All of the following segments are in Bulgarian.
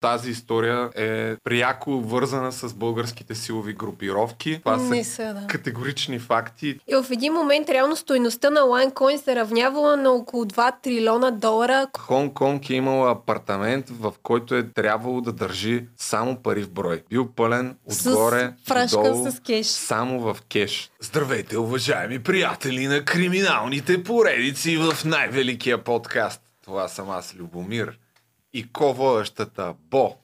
Тази история е пряко вързана с българските силови групировки. Това Не са са, да. категорични факти. И в един момент реално стойността на LineCoin се равнявала на около 2 трилиона долара. Хонг Конг е имал апартамент, в който е трябвало да държи само пари в брой. Бил пълен отгоре, с фрашка додолу, с кеш. само в кеш. Здравейте, уважаеми приятели на криминалните поредици в най-великия подкаст. Това съм аз, Любомир. И ко-водещата Бо,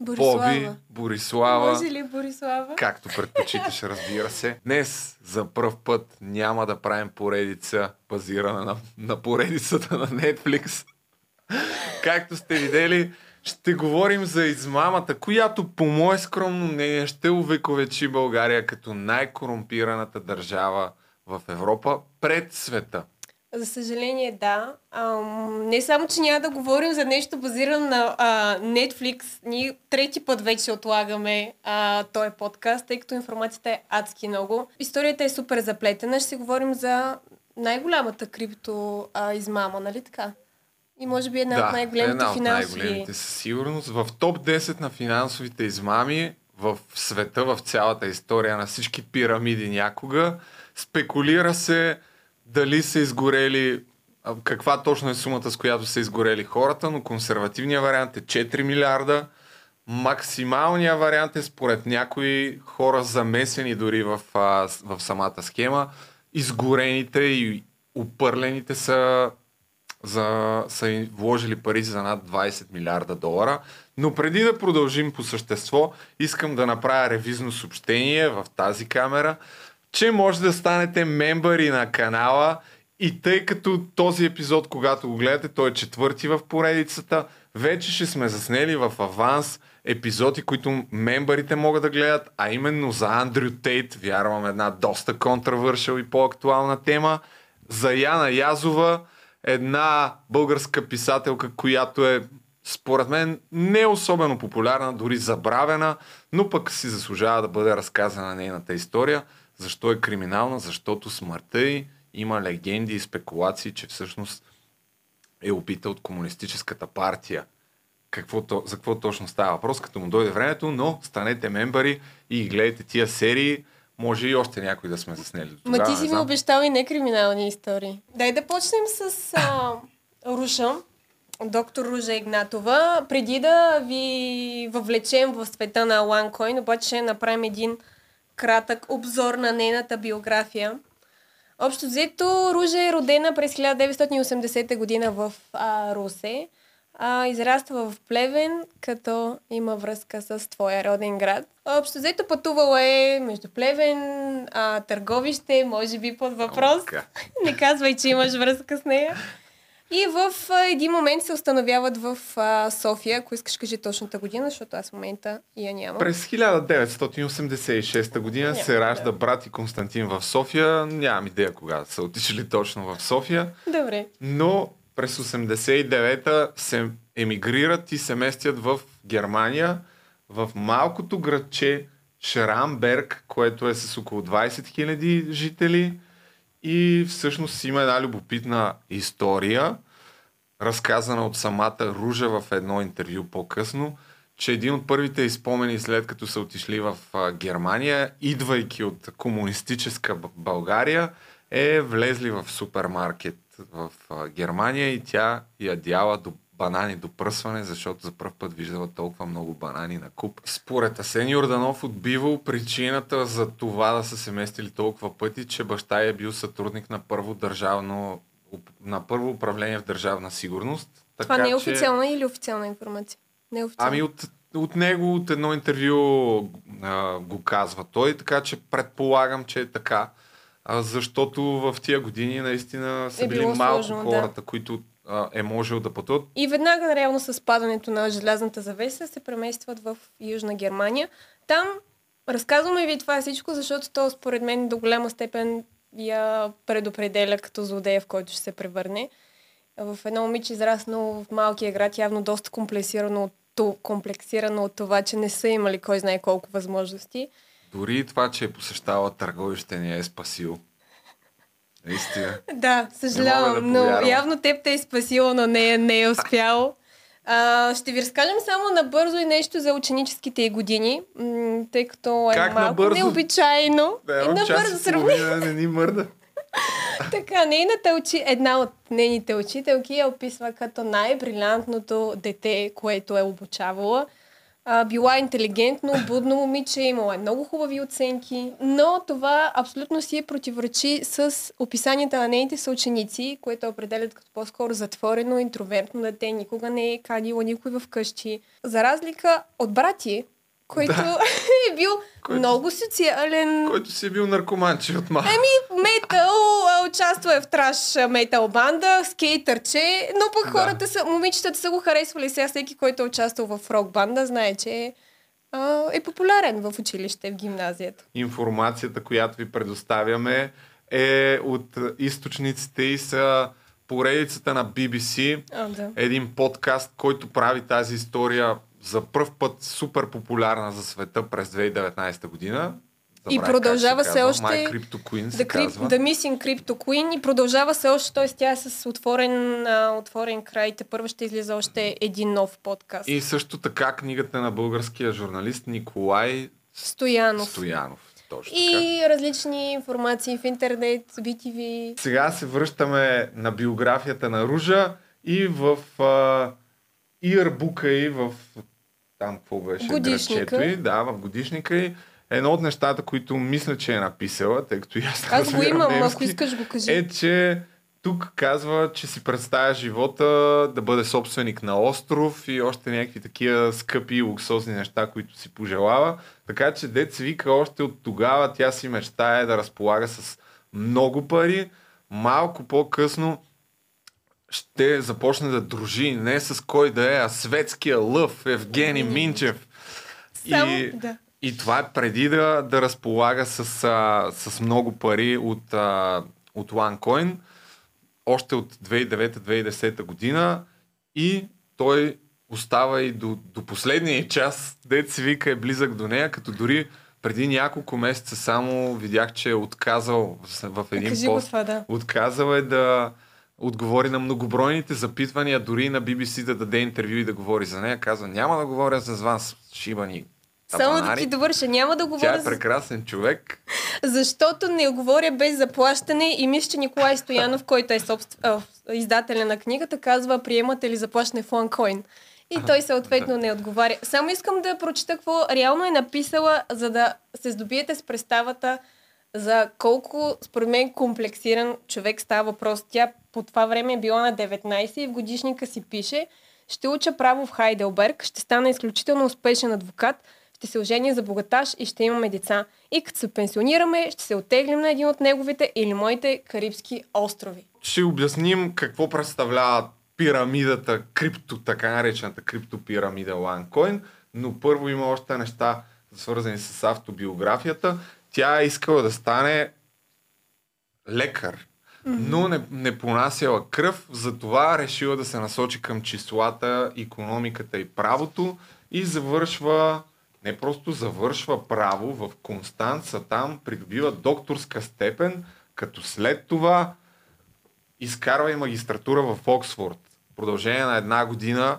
Боби, Борислава. Борислава, Може ли Борислава? както предпочиташ, разбира се. Днес за първ път няма да правим поредица, базирана на, на поредицата на Netflix. Както сте видели, ще говорим за измамата, която по мое скромно мнение ще увековечи България като най-корумпираната държава в Европа пред света. За съжаление, да. Ам, не само, че няма да говорим за нещо базирано на а, Netflix, ние трети път вече отлагаме а, този подкаст, тъй като информацията е адски много. Историята е супер заплетена. Ще си говорим за най-голямата крипто а, измама, нали така? И може би една от най-големите една от финансови. най-големите със сигурност. В топ 10 на финансовите измами в света, в цялата история на всички пирамиди някога, спекулира се дали са изгорели, каква точно е сумата, с която са изгорели хората, но консервативният вариант е 4 милиарда. Максималният вариант е според някои хора замесени дори в, в самата схема. Изгорените и упърлените са за, са вложили пари за над 20 милиарда долара. Но преди да продължим по същество, искам да направя ревизно съобщение в тази камера, че може да станете мембъри на канала. И тъй като този епизод, когато го гледате, той е четвърти в поредицата, вече ще сме заснели в аванс епизоди, които мембарите могат да гледат, а именно за Андрю Тейт, вярвам една доста контравършил и по-актуална тема, за Яна Язова, една българска писателка, която е според мен не особено популярна, дори забравена, но пък си заслужава да бъде разказана нейната история. Защо е криминална? Защото смъртта й има легенди и спекулации, че всъщност е убита от комунистическата партия. Какво, за какво точно става въпрос, като му дойде времето, но станете мембари и гледайте тия серии. Може и още някой да сме заснели. до Ма ти си ми обещал и некриминални истории. Дай да почнем с а, Руша, доктор Ружа Игнатова. Преди да ви въвлечем в света на OneCoin, обаче ще направим един кратък обзор на нейната биография. Общо взето, Ружа е родена през 1980 година в а, Русе. А, израства в Плевен, като има връзка с твоя роден град. Общо взето пътувала е между Плевен, а, Търговище, може би под въпрос. Така. Не казвай, че имаш връзка с нея. И в един момент се установяват в София, ако искаш кажи точната година, защото аз в момента я нямам. През 1986 година Няма, се ражда да. брат и Константин в София. Нямам идея кога са отишли точно в София. Добре. Но през 89-та се емигрират и се местят в Германия, в малкото градче Шрамберг, което е с около 20 000 жители. И всъщност има една любопитна история, разказана от самата Ружа в едно интервю по-късно, че един от първите изпомени след като са отишли в Германия, идвайки от комунистическа България, е влезли в супермаркет в Германия и тя ядяла до банани до пръсване, защото за първ път виждала толкова много банани на куп. Според Асен Йорданов от Биво, причината за това да са се местили толкова пъти, че баща е бил сътрудник на първо държавно на първо управление в държавна сигурност. Това не е че- официална или официална информация? Не е официална. Ами от, от него, от едно интервю а, го казва той, така че предполагам, че е така. А, защото в тия години наистина са Е били малко сложно, да. хората, които а, е можел да пътуват. И веднага, реално с падането на желязната завеса, се преместват в Южна Германия. Там разказваме ви това всичко, защото то според мен до голяма степен я предопределя като злодея, в който ще се превърне. В едно момиче израснало в малкия град, явно доста комплексирано от, комплексирано от това, че не са имали кой знае колко възможности. Дори това, че е посещава търговище, не е спасил. Наистина. Да, Не съжалявам, да но явно теб те е спасило, но нея не е успял. А, ще ви разкажем само набързо и нещо за ученическите години, м- тъй като е Как малко набързо? необичайно. Да, час набързо сравни. половина, не ни мърда. Така, нейната учи, една от нейните учителки я описва като най-брилянтното дете, което е обучавала. А, била интелигентно, будно момиче, имала е много хубави оценки, но това абсолютно си противоречи с описанията на нейните съученици, които определят като по-скоро затворено, интровертно дете, никога не е канила никой в къщи. За разлика от брати, който Да. е бил Който- много социален, Който си е бил наркоманче от малко. Еми, метал, участва е в траш метал банда, скейтърче, но пък Да. хората са, момичетата са го харесвали. Сега всеки, който е участвал в рок банда, знае, че а, е популярен в училище, в гимназията. Информацията, която ви предоставяме е от източниците и са поредицата на BBC, А, да. един подкаст, който прави тази история за първ път супер популярна за света през 2019 година. И Забравих продължава се казва. още My Crypto Queen се The, Crypt. The Missing Crypto Queen и продължава се още, т.е. тя е с отворен, а, отворен край. Те първо ще излиза още един нов подкаст. И също така книгата на българския журналист Николай Стоянов. Стоянов. Точно така. И различни информации в интернет, BTV. Сега се връщаме на биографията на Ружа и в а, иърбука и в там какво беше Годишника. градчето й, да, в годишника и едно от нещата, които мисля, че е написала, тъй като и аз Аз го имам, немски, ако искаш го кажи. е, че тук казва, че си представя живота да бъде собственик на остров и още някакви такива скъпи и луксозни неща, които си пожелава. Така че се вика още от тогава, тя си мечтае да разполага с много пари. Малко по-късно ще започне да дружи не с кой да е, а светския лъв Евгений Минчев. Само- и, да. и това е преди да, да разполага с, а, с много пари от, а, от OneCoin, още от 2009-2010 година и той остава и до, до последния час, дет си вика е близък до нея, като дори преди няколко месеца само видях, че е отказал в, един Кажи го пост. това, да. Отказал е да отговори на многобройните запитвания, дори на BBC да даде интервю и да говори за нея. Казва, няма да говоря за вас, шибани Само да ти довърша, няма да Тя говоря, е за... прекрасен човек. защото не говоря без заплащане и мисля, че Николай Стоянов, който е собств... а, издателя на книгата, казва, приемате ли заплащане в OneCoin? И той съответно не отговаря. Само искам да прочета какво реално е написала, за да се здобиете с представата за колко, според мен, комплексиран човек става въпрос. Тя по това време е била на 19 и в годишника си пише ще уча право в Хайделберг, ще стана изключително успешен адвокат, ще се оженя за богаташ и ще имаме деца. И като се пенсионираме, ще се оттеглим на един от неговите или моите Карибски острови. Ще обясним какво представлява пирамидата, крипто, така наречената криптопирамида OneCoin, но първо има още неща, свързани с автобиографията. Тя е искала да стане лекар, но не, не понасяла кръв, затова решила да се насочи към числата, економиката и правото и завършва, не просто завършва право в Констанца, там придобива докторска степен, като след това изкарва и магистратура в Оксфорд. Продължение на една година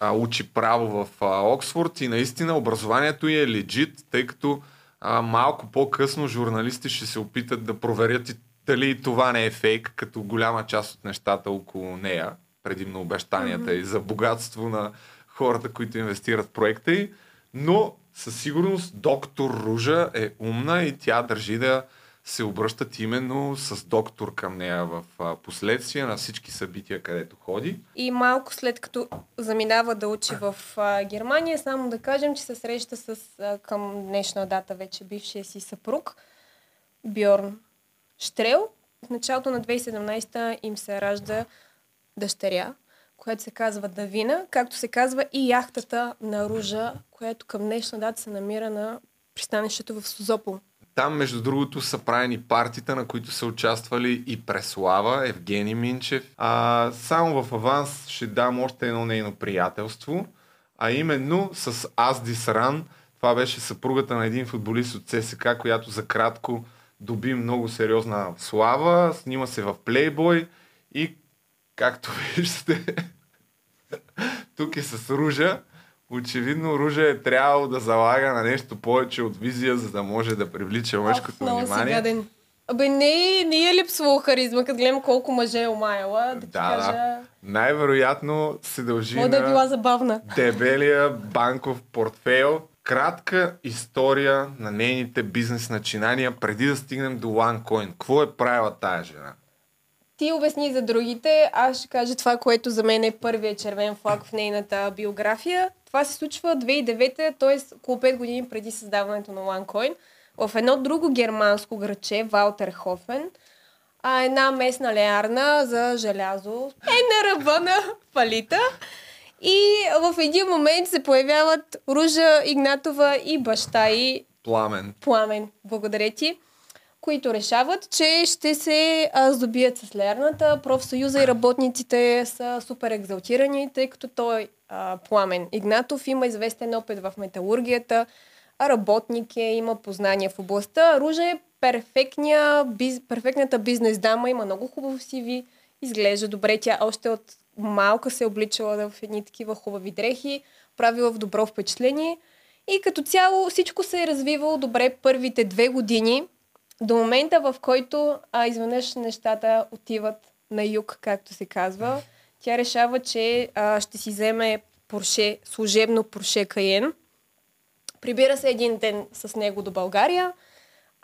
а, учи право в а, Оксфорд и наистина образованието й е легит, тъй като а, малко по-късно журналисти ще се опитат да проверят и дали това не е фейк, като голяма част от нещата около нея, предимно обещанията и за богатство на хората, които инвестират в проекта й. Но със сигурност доктор Ружа е умна и тя държи да се обръщат именно с доктор към нея в последствие на всички събития, където ходи. И малко след като заминава да учи в Германия, само да кажем, че се среща с към днешна дата вече бившия си съпруг Бьорн Штрел. В началото на 2017 им се ражда дъщеря, която се казва Давина, както се казва и яхтата на Ружа, която към днешна дата се намира на пристанището в Сузопол. Там, между другото, са правени партита, на които са участвали и Преслава, Евгений Минчев. А, само в аванс ще дам още едно нейно приятелство, а именно с Аздис Ран. Това беше съпругата на един футболист от ЦСК, която за кратко доби много сериозна слава. Снима се в Playboy и, както виждате, тук е с Ружа. Очевидно Ружа е трябвало да залага на нещо повече от визия, за да може да привлича мъжкото си внимание. гаден. Абе, не, не е липсвало харизма, като гледам колко мъже е омаяла. Да, Да, кажа, да. Най-вероятно се дължи може да е на била забавна. дебелия банков портфейл. Кратка история на нейните бизнес начинания преди да стигнем до OneCoin. Какво е правила тая жена? Ти обясни за другите, аз ще кажа това, което за мен е първият червен флаг в нейната биография. Това се случва 2009, т.е. около 5 години преди създаването на OneCoin, в едно друго германско граче, Валтер Хофен, а една местна леарна за желязо е на ръба на фалита. И в един момент се появяват Ружа Игнатова и баща й Пламен. Пламен, благодаря ти, които решават, че ще се а, здобият с лерната. Профсъюза и работниците са супер екзалтирани, тъй като той, а, Пламен Игнатов, има известен опит в металургията, а работник е, има познания в областта. Ружа е перфектния, биз, перфектната бизнес дама, има много хубаво CV, изглежда добре. Тя още от малка се е обличала в едни такива хубави дрехи, правила в добро впечатление. И като цяло всичко се е развивало добре първите две години, до момента в който а, изведнъж нещата отиват на юг, както се казва. Тя решава, че а, ще си вземе Порше, служебно Порше Каен. Прибира се един ден с него до България,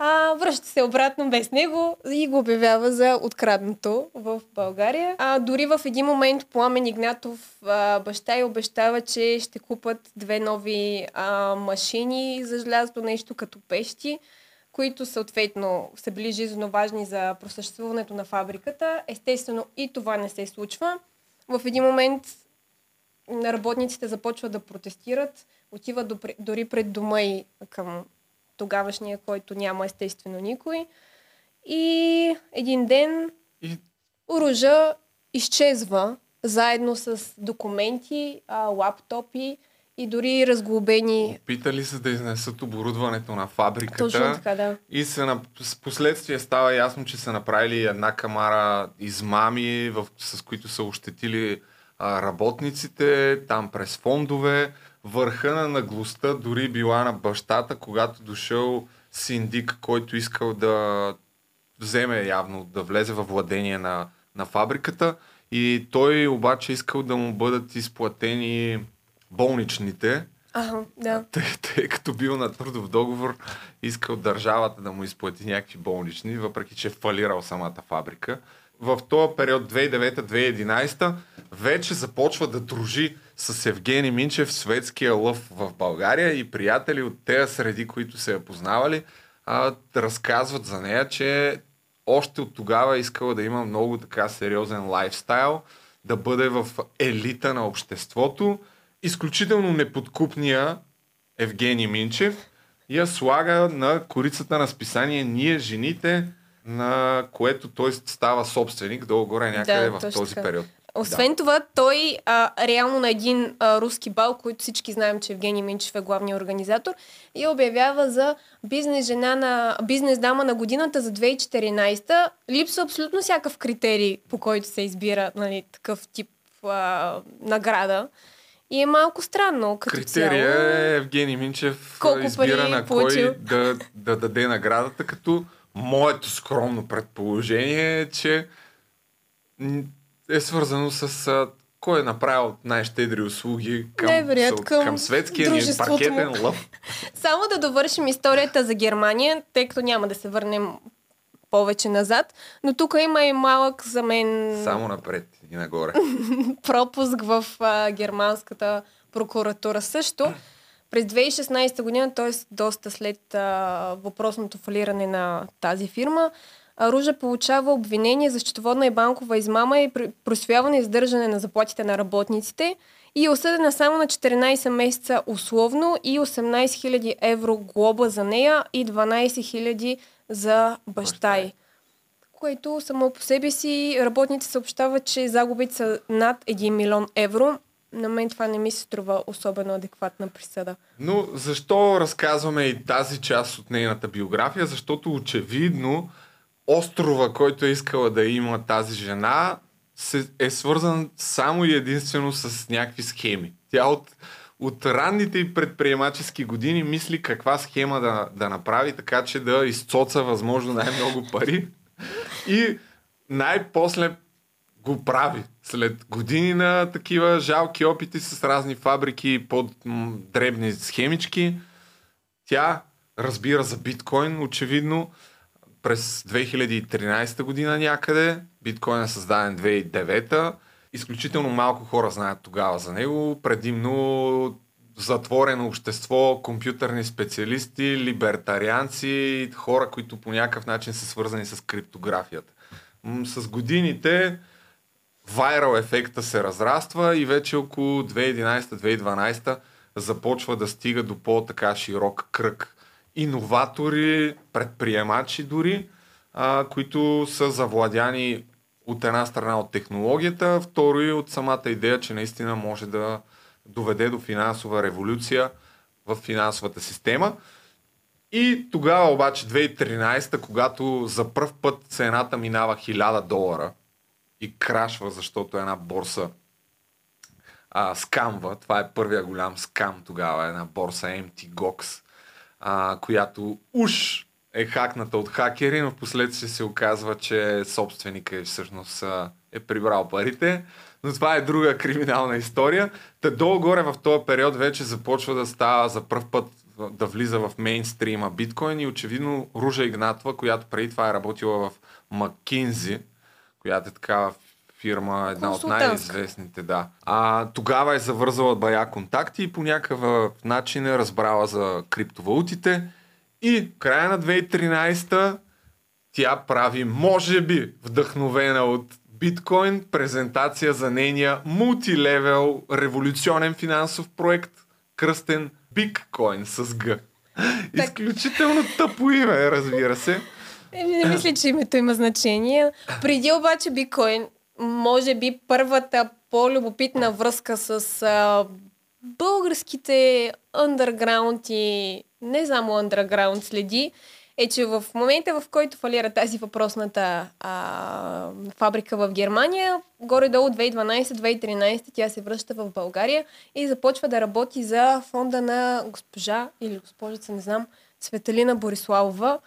а връща се обратно без него и го обявява за откраднато в България. А, дори в един момент Пламен Игнатов, а, баща й обещава, че ще купат две нови а, машини за желязото, нещо като пещи, които съответно са били жизненно важни за просъществуването на фабриката. Естествено и това не се случва. В един момент работниците започват да протестират, отиват до, дори пред дома и към тогавашния, който няма естествено никой. И един ден И Оружа изчезва заедно с документи, а, лаптопи и дори разглобени. опитали се да изнесат оборудването на фабриката. Точно така, да. И се на... с последствие става ясно, че са направили една камара измами, в... с които са ощетили а, работниците, там през фондове. Върха на наглостта дори била на бащата, когато дошъл синдик, който искал да вземе явно, да влезе във владение на, на фабриката. И той обаче искал да му бъдат изплатени болничните, Ага, да. тъй, тъй като бил на трудов договор, искал държавата да му изплати някакви болнични, въпреки че е фалирал самата фабрика. В този период 2009-2011 вече започва да дружи с Евгений Минчев светския лъв в България и приятели от тези среди, които се я познавали, а, разказват за нея, че още от тогава е искала да има много така сериозен лайфстайл, да бъде в елита на обществото. Изключително неподкупния Евгений Минчев я слага на корицата на списание Ние жените, на което той става собственик долу-горе някъде Да, в този така. период. Освен да. това, той а, реално на един а, руски бал, който всички знаем, че Евгений Минчев е главният организатор, и обявява за бизнес жена на бизнес дама на годината за 2014. Липсва абсолютно всякакъв критерий, по който се избира нали, такъв тип а, награда. И е малко странно. Като Критерия цяло. е Евгений Минчев Колко избира на получил. кой да, да даде наградата, като моето скромно предположение е, че е свързано с а, кой е направил най-щедри услуги към, Най-вероятно съ- към към светския ни паркетен му. лъв. Само да довършим историята за Германия, тъй като няма да се върнем повече назад. Но тук има и малък за мен Само напред и нагоре. пропуск в а, германската прокуратура също. През 2016 година, т.е. доста след а, въпросното фалиране на тази фирма, Ружа получава обвинение за счетоводна и банкова измама и пр- просвяване и издържане на заплатите на работниците и е осъдена само на 14 месеца условно и 18 000 евро глоба за нея и 12 000 за баща й. Което само по себе си работници съобщават, че загубите са над 1 милион евро. На мен това не ми се струва особено адекватна присъда. Но защо разказваме и тази част от нейната биография? Защото очевидно острова, който е искала да има тази жена, се, е свързан само и единствено с някакви схеми. Тя от, от ранните и предприемачески години мисли каква схема да, да направи, така че да изцоца възможно най-много пари. И най-после го прави. След години на такива жалки опити с разни фабрики под м- дребни схемички, тя разбира за биткоин, очевидно, през 2013 година някъде. Биткоин е създаден 2009 Изключително малко хора знаят тогава за него. Предимно затворено общество, компютърни специалисти, либертарианци, хора, които по някакъв начин са свързани с криптографията. С годините вайрал ефекта се разраства и вече около 2011-2012 започва да стига до по-така широк кръг иноватори, предприемачи дори, а, които са завладяни от една страна от технологията, второ и от самата идея, че наистина може да доведе до финансова революция в финансовата система. И тогава обаче 2013, когато за първ път цената минава 1000 долара и крашва, защото една борса а, скамва, това е първия голям скам тогава, една борса MTGOX, а, която уж е хакната от хакери, но в последствие се оказва, че собственика всъщност е прибрал парите. Но това е друга криминална история. Та долу-горе в този период вече започва да става за първ път да влиза в мейнстрима биткоин и очевидно Ружа Игнатова, която преди това е работила в Маккинзи, която е такава фирма, една от най-известните, да. А, тогава е завързала бая контакти и по някакъв начин е разбрала за криптовалутите и края на 2013 тя прави, може би, вдъхновена от биткоин, презентация за нейния мултилевел революционен финансов проект, кръстен Биткоин с Г. Так... Изключително тъпо име, разбира се. Еми, не мисля, че името има значение. Преди обаче биткоин, може би първата по-любопитна връзка с а, българските underground и не само underground следи, е, че в момента, в който фалира тази въпросната а, фабрика в Германия, горе-долу 2012-2013 тя се връща в България и започва да работи за фонда на госпожа или госпожица, не знам, Светелина Бориславова.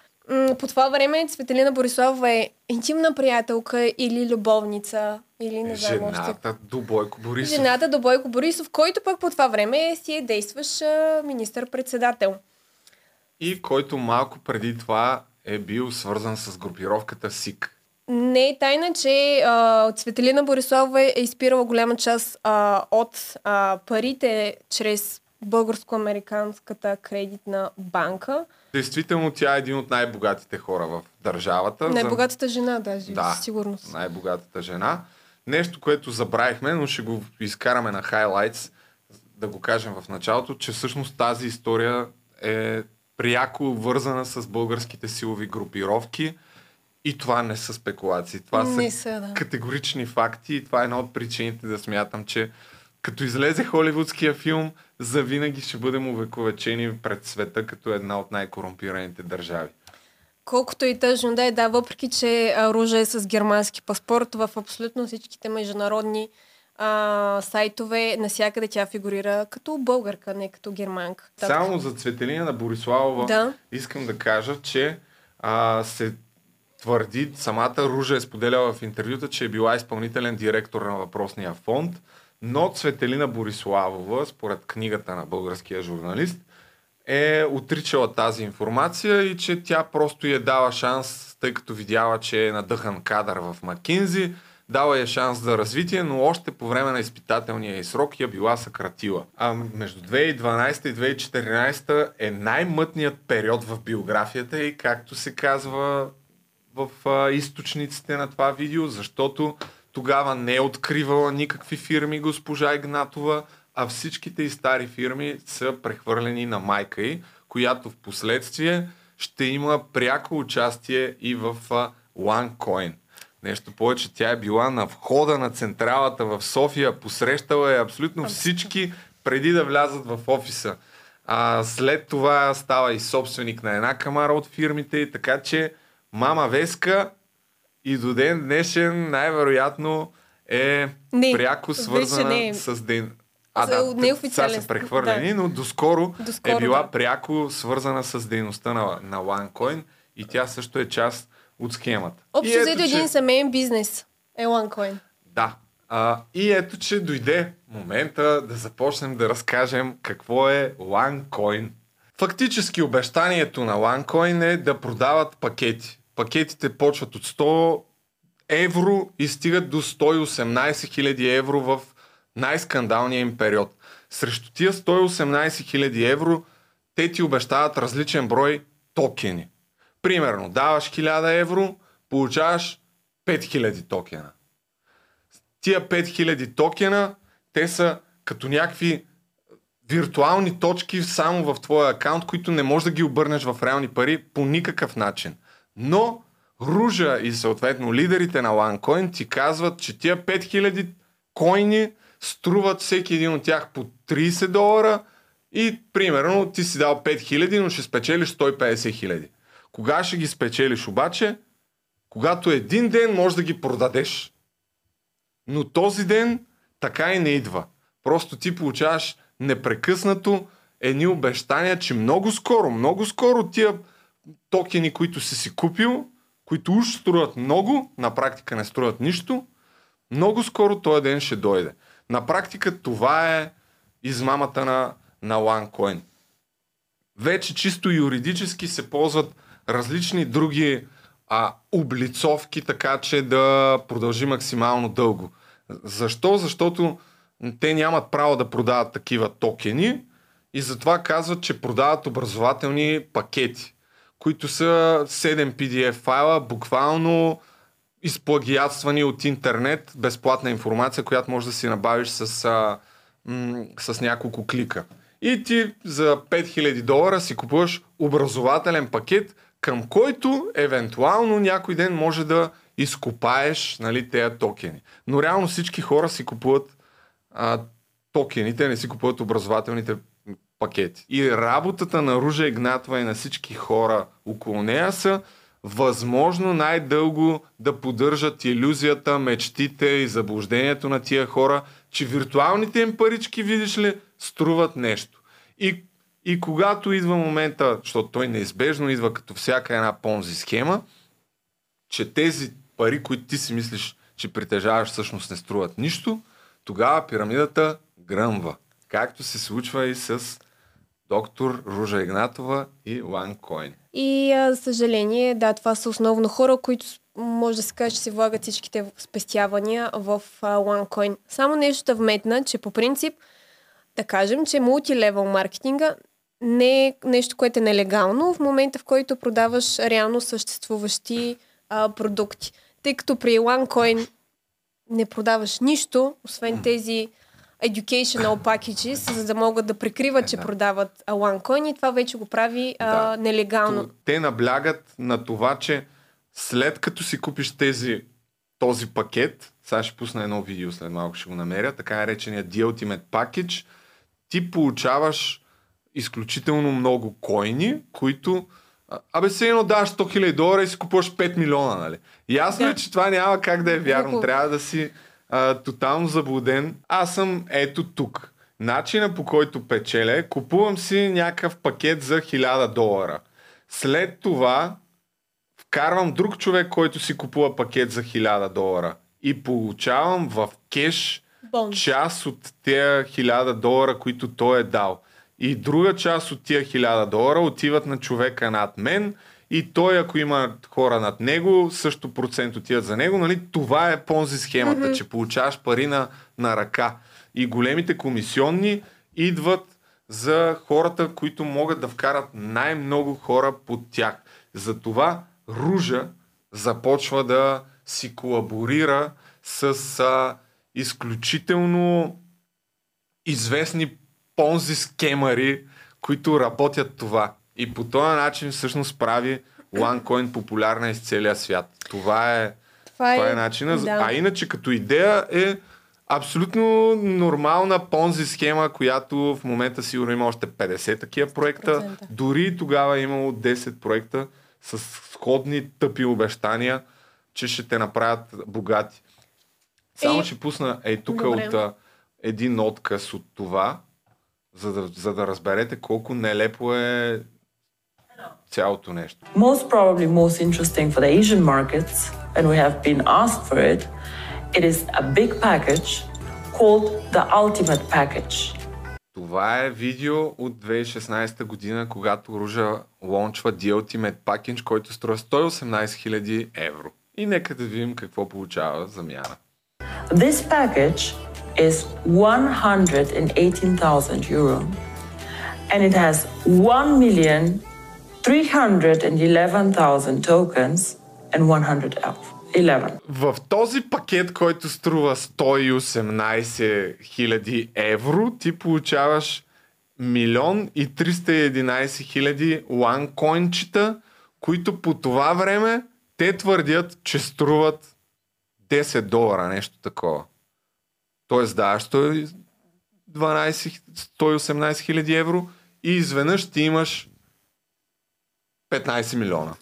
По това време Светелина Бориславова е интимна приятелка или любовница, или не знам Жената още. до Бойко Борисов. Жената до Бойко Борисов, който пък по това време си е действащ министър-председател и който малко преди това е бил свързан с групировката СИК. Не е тайна, че а, Цветелина Борисова е изпирала голяма част а, от а, парите чрез Българско-американската кредитна банка. Действително тя е един от най-богатите хора в държавата. Най-богатата жена, даже, да, със сигурност. най-богатата жена. Нещо, което забравихме, но ще го изкараме на хайлайтс, да го кажем в началото, че всъщност тази история е пряко вързана с българските силови групировки. И това не са спекулации. Това не са, да. категорични факти и това е една от причините да смятам, че като излезе холивудския филм, завинаги ще бъдем увековечени пред света като една от най-корумпираните държави. Колкото и тъжно да е, да, въпреки че Ружа е с германски паспорт, в абсолютно всичките международни а, сайтове, насякъде тя фигурира като българка, не като германка. Само за Цветелина на Бориславова да. искам да кажа, че а, се твърди, самата Ружа е споделяла в интервюта, че е била изпълнителен директор на въпросния фонд, но Цветелина Бориславова, според книгата на българския журналист, е отричала тази информация и че тя просто е дала шанс, тъй като видяла, че е надъхан кадър в Макинзи, дала е шанс за развитие, но още по време на изпитателния и срок я била съкратила. А между 2012 и 2014 е най-мътният период в биографията и както се казва в източниците на това видео, защото тогава не е откривала никакви фирми госпожа Игнатова, а всичките и стари фирми са прехвърлени на майка й, която в последствие ще има пряко участие и в OneCoin. Нещо повече, тя е била на входа на централата в София, посрещала е абсолютно всички преди да влязат в офиса. А след това става и собственик на една камара от фирмите, така че мама Веска и до ден днешен най-вероятно е Не, пряко свързана не е. с ден... А, За- да, сега са прехвърлени, да. но доскоро, Доскоро, е била да. пряко свързана с дейността на, на OneCoin и тя също е част от схемата. Общо взето един семейен бизнес е OneCoin. Да. А, и ето, че дойде момента да започнем да разкажем какво е OneCoin. Фактически обещанието на OneCoin е да продават пакети. Пакетите почват от 100 евро и стигат до 118 000 евро в най-скандалния им период. Срещу тия 118 000 евро те ти обещават различен брой токени. Примерно, даваш 1000 евро, получаваш 5000 токена тия 5000 токена, те са като някакви виртуални точки само в твоя акаунт, които не можеш да ги обърнеш в реални пари по никакъв начин. Но Ружа и съответно лидерите на OneCoin ти казват, че тия 5000 койни струват всеки един от тях по 30 долара и примерно ти си дал 5000, но ще спечелиш 150 хиляди. Кога ще ги спечелиш обаче? Когато един ден можеш да ги продадеш. Но този ден така и не идва. Просто ти получаваш непрекъснато едни обещания, че много скоро, много скоро тия токени, които си си купил, които уж струват много, на практика не струват нищо, много скоро този ден ще дойде. На практика това е измамата на, на OneCoin. Вече чисто юридически се ползват различни други а, облицовки, така че да продължи максимално дълго. Защо? Защото те нямат право да продават такива токени и затова казват, че продават образователни пакети, които са 7 PDF файла, буквално изплагиатствани от интернет, безплатна информация, която можеш да си набавиш с, а, м- с няколко клика. И ти за 5000 долара си купуваш образователен пакет, към който евентуално някой ден може да изкопаеш нали, тези токени. Но реално всички хора си купуват а, токените, не си купуват образователните пакети. И работата на Ружа Игнатова и на всички хора около нея са възможно най-дълго да поддържат иллюзията, мечтите и заблуждението на тия хора, че виртуалните им парички, видиш ли, струват нещо. И, и когато идва момента, защото той неизбежно идва като всяка една понзи схема, че тези пари, които ти си мислиш, че притежаваш, всъщност не струват нищо, тогава пирамидата гръмва. Както се случва и с доктор Ружа Игнатова и OneCoin. И а, за съжаление, да, това са основно хора, които може да се каже, че се влагат всичките спестявания в OneCoin. Само нещо да вметна, че по принцип да кажем, че мултилевел маркетинга не е нещо, което е нелегално в момента, в който продаваш реално съществуващи а, продукти. Тъй като при OneCoin не продаваш нищо, освен тези educational packages, за да могат да прикриват, че да. продават а, OneCoin и това вече го прави а, Да. нелегално. То- Те наблягат на това, че след като си купиш тези, този пакет, сега ще пусна едно видео след малко, ще го намеря, така наречения The Ultimate Package, ти получаваш изключително много койни, които а, Абе, все едно даваш 100 000 долара и си купуваш 5 милиона, нали? Ясно Да. е, че това няма как да е вярно. Трябва да си а, тотално заблуден. Аз съм ето тук. Начина по който печеля е, купувам си някакъв пакет за 1000 долара. След това вкарвам друг човек, който си купува пакет за 1000 долара и получавам в кеш Бонус. част от тези 1000 долара, които той е дал. И друга част от тия 1000 долара отиват на човека над мен и той, ако има хора над него, също процент отиват за него. Нали? Това е понзи схемата, mm-hmm. че получаваш пари на, на ръка. И големите комисионни идват за хората, които могат да вкарат най-много хора под тях. Затова Ружа започва да си колаборира с а, изключително известни понзи скемари, които работят това. И по този начин всъщност прави OneCoin популярна из целия свят. Това е, Това това е- е начина. да. А иначе като идея е абсолютно нормална понзи схема, която в момента сигурно има още 50 такива проекта. 100%. Дори тогава е имало 10 проекта с сходни тъпи обещания, че ще те направят богати. Само И- ще пусна е тук от а, един отказ от това, за да, за да разберете колко нелепо е цялото нещо. most probably most interesting for the Asian markets, and we have been asked for it, it is a big package called the Ultimate Package. Това е видео от 2016 година, когато Ружа лончва The Ultimate Package, който струва 118 000 евро. И нека да видим какво получава замяна. This package is 118,000 euro, and it has 1 million 311,000 tokens and 100 elf. 11. В този пакет, който струва 118 000 евро, ти получаваш милион и 311 хиляди ланкоинчета, които по това време те твърдят, че струват 10 долара, нещо такова. Тоест даваш 112 118 хиляди евро и изведнъж ти имаш 15 милиона.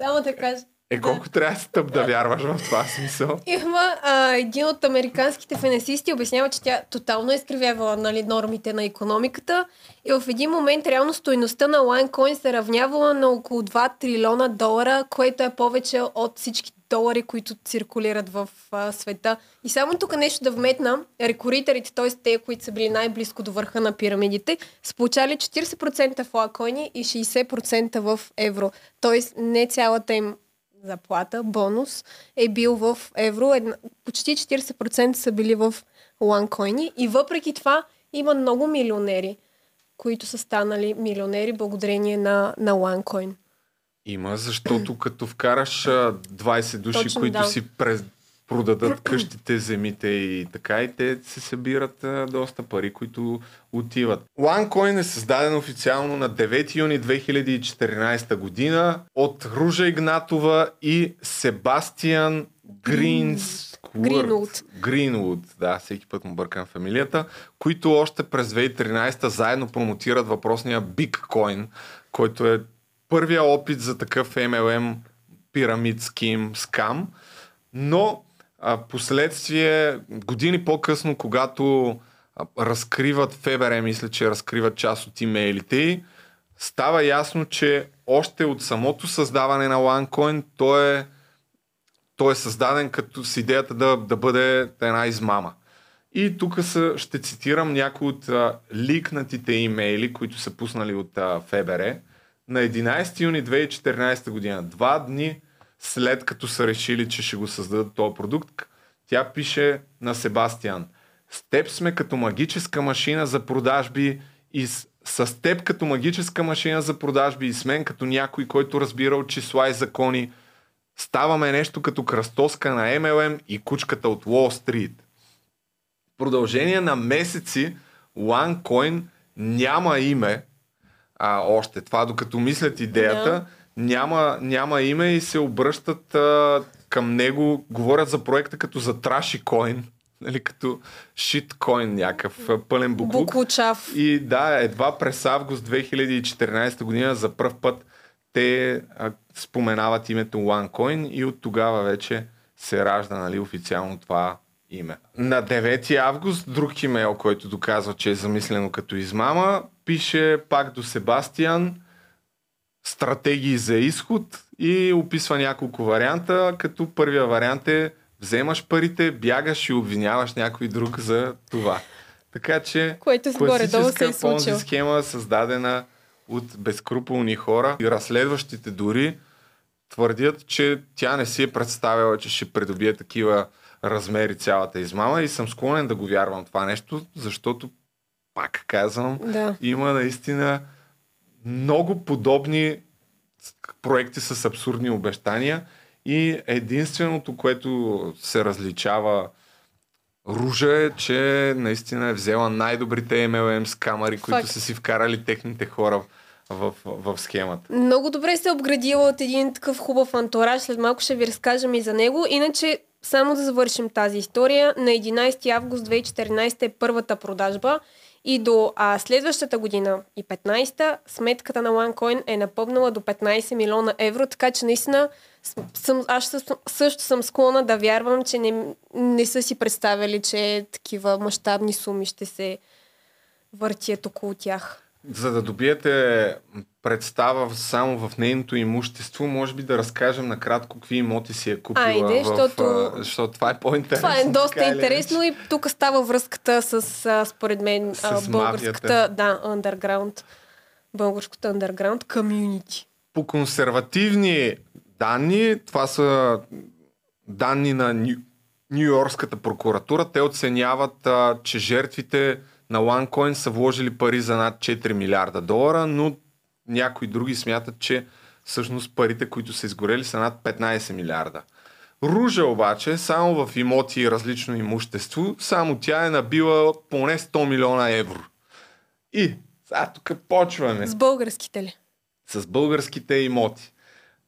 Само да кажа. Е, колко трябва да си тъп да вярваш в това смисъл? Има а, един от американските финансисти обяснява, че тя тотално е изкривявала нали, нормите на економиката и в един момент реално стоеността на LineCoin се равнявала на около 2 трилиона долара, което е повече от всички долари, които циркулират в а, света. И само тук нещо да вметна, рекоритерите, т.е. те, които са били най-близко до върха на пирамидите, са получали 40% в лакоини и 60% в евро. Т.е. не цялата им заплата, бонус е бил в евро. Една, почти 40% са били в ланкоини. И въпреки това има много милионери, които са станали милионери благодарение на, на ланкоин. Има, защото като вкараш а, 20 души, Точно, които да. си през, продадат къщите, земите и така, и те се събират а, доста пари, които отиват. OneCoin е създаден официално на 9 юни 2014 година от Ружа Игнатова и Себастиан Гринс... Гринвуд. Гринвуд, да, всеки път му бъркам фамилията, които още през 2013 заедно промотират въпросния Bitcoin, който е първия опит за такъв MLM пирамид ским, скам, но а, последствие, години по-късно, когато разкриват ФБР, мисля, че разкриват част от имейлите й, става ясно, че още от самото създаване на OneCoin той е, той е създаден като с идеята да, да бъде една измама. И тук ще цитирам някои от а, ликнатите имейли, които са пуснали от ФБР. На 11 юни 2014 година, два дни след като са решили, че ще го създадат този продукт, тя пише на Себастиан. С теб сме като магическа машина за продажби и с, с теб като магическа машина за продажби и с мен като някой, който разбира от числа и закони. Ставаме нещо като кръстоска на MLM и кучката от Wall Street. В продължение на месеци OneCoin няма име а, още. Това докато мислят идеята, Да. Няма, няма име и се обръщат а, към него, говорят за проекта като за траши коин, нали, като шиткоин някакъв пълен буклук. Буклучав. И да, едва през август 2014 година за първ път те а, споменават името OneCoin и от тогава вече се ражда нали, официално това име. На 9 август друг имейл, който доказва, че е замислено като измама, пише пак до Себастиан стратегии за изход и описва няколко варианта, като първия вариант е вземаш парите, бягаш и обвиняваш някой друг за това. Така че Което горе-долу се е класическа понзи схема, създадена от безкруполни хора и разследващите дори твърдят, че тя не си е представила, че ще придобие такива размери цялата измама и съм склонен да го вярвам това нещо, защото пак казвам, Да. има наистина много подобни проекти с абсурдни обещания и единственото, което се различава Ружа е, че наистина е взела най-добрите MLM скамари, които Факт. са си вкарали техните хора в, в, в схемата. Много добре се е обградила от един такъв хубав антураж. След малко ще ви разкажем и за него. Иначе, само да завършим тази история. На 11 август 2014 е първата продажба И до а, следващата година и 15-та сметката на OneCoin е напълнала до 15 милиона евро, така че наистина съм, аз също съм склонна да вярвам, че не, не са си представили, че такива мащабни суми ще се въртят около тях. За да добиете представа само в нейното имущество, може би да разкажем накратко какви имоти си е купила. Айде, в, защото, защото това е по-интересно. Това е доста интересно и тук става връзката с, според мен, с българската, да, underground, българската underground community. По консервативни данни, това са данни на Нью-Йоркската прокуратура, те оценяват, а, че жертвите на OneCoin са вложили пари за над 4 милиарда долара, но някои други смятат, че всъщност парите, които са изгорели, са над 15 милиарда. Ружа обаче, само в имоти и различно имущество, само тя е набила поне 100 милиона евро. И, сега тук почваме. С българските ли? С българските имоти.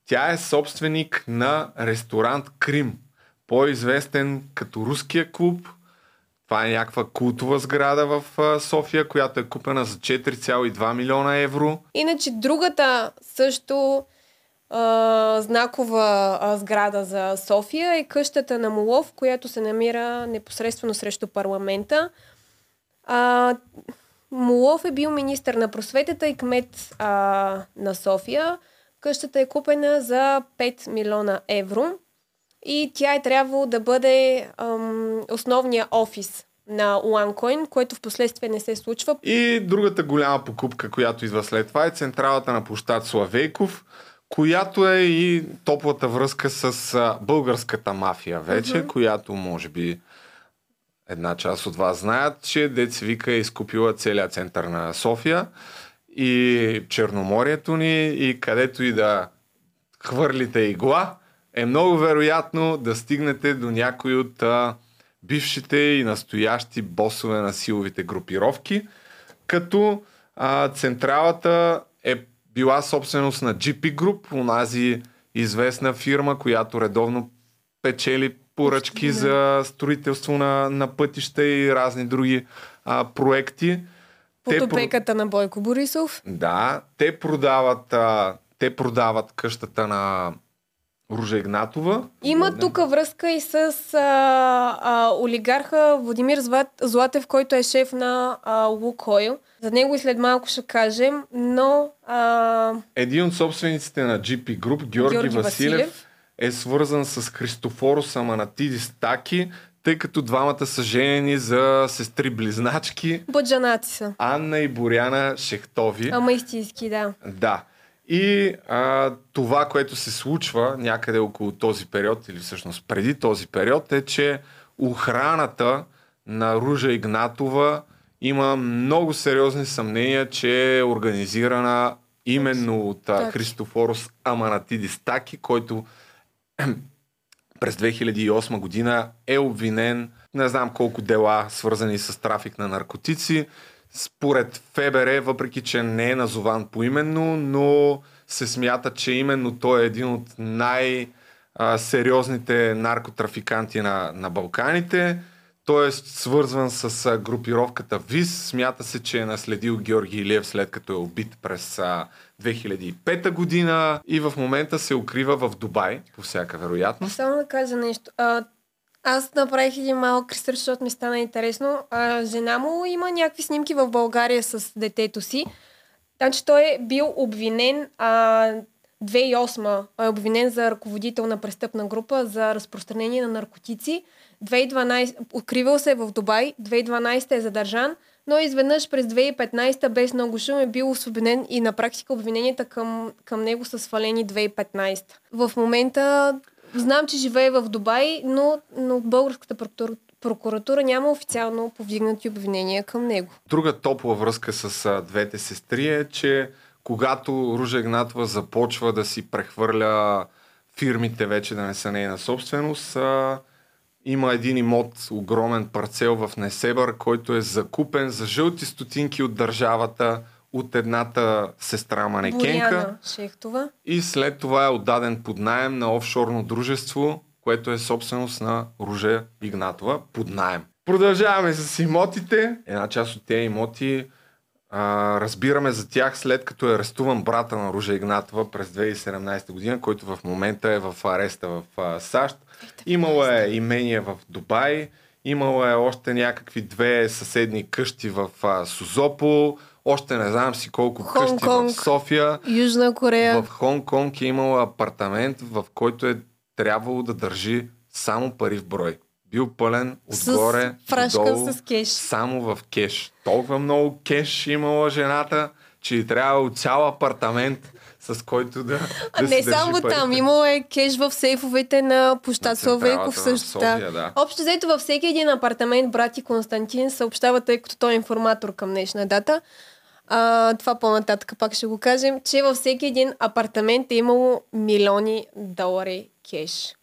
Тя е собственик на ресторант Крим, по-известен като Руския клуб – това е някаква култова сграда в София, която е купена за 4,2 милиона евро. Иначе другата също а, знакова сграда за София е къщата на Молов, която се намира непосредствено срещу парламента. А, Молов е бил министър на просветата и кмет а, на София. Къщата е купена за 5 милиона евро и тя е трябвало да бъде ам, основния офис на OneCoin, което в последствие не се случва. И другата голяма покупка, която идва след това е централата на площад Славейков, която е и топлата връзка с а, българската мафия вече, uh-huh. която може би една част от вас знаят, че Деца Вика е изкупила целият център на София и Черноморието ни и където и да хвърлите игла, е много вероятно да стигнете до някой от а, бившите и настоящи босове на силовите групировки, като а, централата е била собственост на GP Group, унази известна фирма, която редовно печели поръчки за строителство на, на пътища и разни други а, проекти. Под опеката на Бойко Борисов. Да, те продават, а, те продават къщата на Ружа Игнатова. Има да, тук връзка и с а, а, олигарха Владимир Златев, който е шеф на а, Лукойл. За него и след малко ще кажем, но... А... Един от собствениците на GP Group, Георги, Георги Василев, Василев, е свързан с Христофорос Аманатидис Таки, тъй като двамата са женени за сестри-близначки. Бъджанаци са. Анна и Боряна Шехтови. Ама истински, да. Да. И а, това, което се случва някъде около този период, или всъщност преди този период, е, че охраната на Ружа Игнатова има много сериозни съмнения, че е организирана именно от а, Христофорос Аманатидис Таки, който през 2008 година е обвинен, не знам колко дела, свързани с трафик на наркотици, според ФБР, въпреки че не е назован поименно, но се смята, че именно той е един от най-сериозните наркотрафиканти на, на Балканите. Той е свързван с групировката ВИС. Смята се, че е наследил Георги Илиев след като е убит през 2005 година и в момента се укрива в Дубай, по всяка вероятност. Само да кажа нещо. А, аз направих един малък ресърч, защото ми стана интересно. А, жена му има някакви снимки в България с детето си. Значи той е бил обвинен а, 2008 е обвинен за ръководител на престъпна група за разпространение на наркотици. 2012 откривал се е в Дубай, 2012 е задържан, но изведнъж през 2015 без много шум е бил освободен и на практика обвиненията към, към него са свалени 2015. В момента Знам, че живее в Дубай, но, но българската прокуратура няма официално повдигнати обвинения към него. Друга топла връзка с двете сестри е, че когато Ружа Игнатова започва да си прехвърля фирмите вече да не са нейна собственост, а, има един имот, огромен парцел в Несебър, който е закупен за жълти стотинки от държавата от едната сестра манекенка. Боряна. И след това е отдаден под найем на офшорно дружество, което е собственост на Руже Игнатова под найем. Продължаваме с имотите. Една част от тези имоти а, разбираме за тях след като е арестуван брата на Ружа Игнатова през 2017 година, който в момента е в ареста в а, САЩ. Имало е имение в Дубай, имало е още някакви две съседни къщи в а, Сузопо, още не знам си колко къщи в. София. Южна Корея. В Хонг-Конг е имал апартамент, в който е трябвало да държи само пари в брой. Бил пълен отгоре, с фрашка додолу, с кеш. само в кеш. Толкова много кеш имала жената, че й трябвало цял апартамент, с който да, А да не само парите. там, имало е кеш в сейфовете на площад на също. София, да. Общо взето във всеки един апартамент брати Константин съобщава, тъй като той е информатор към днешна дата. А, това по-нататък пак ще го кажем, че във всеки един апартамент е имало милиони долари кеш.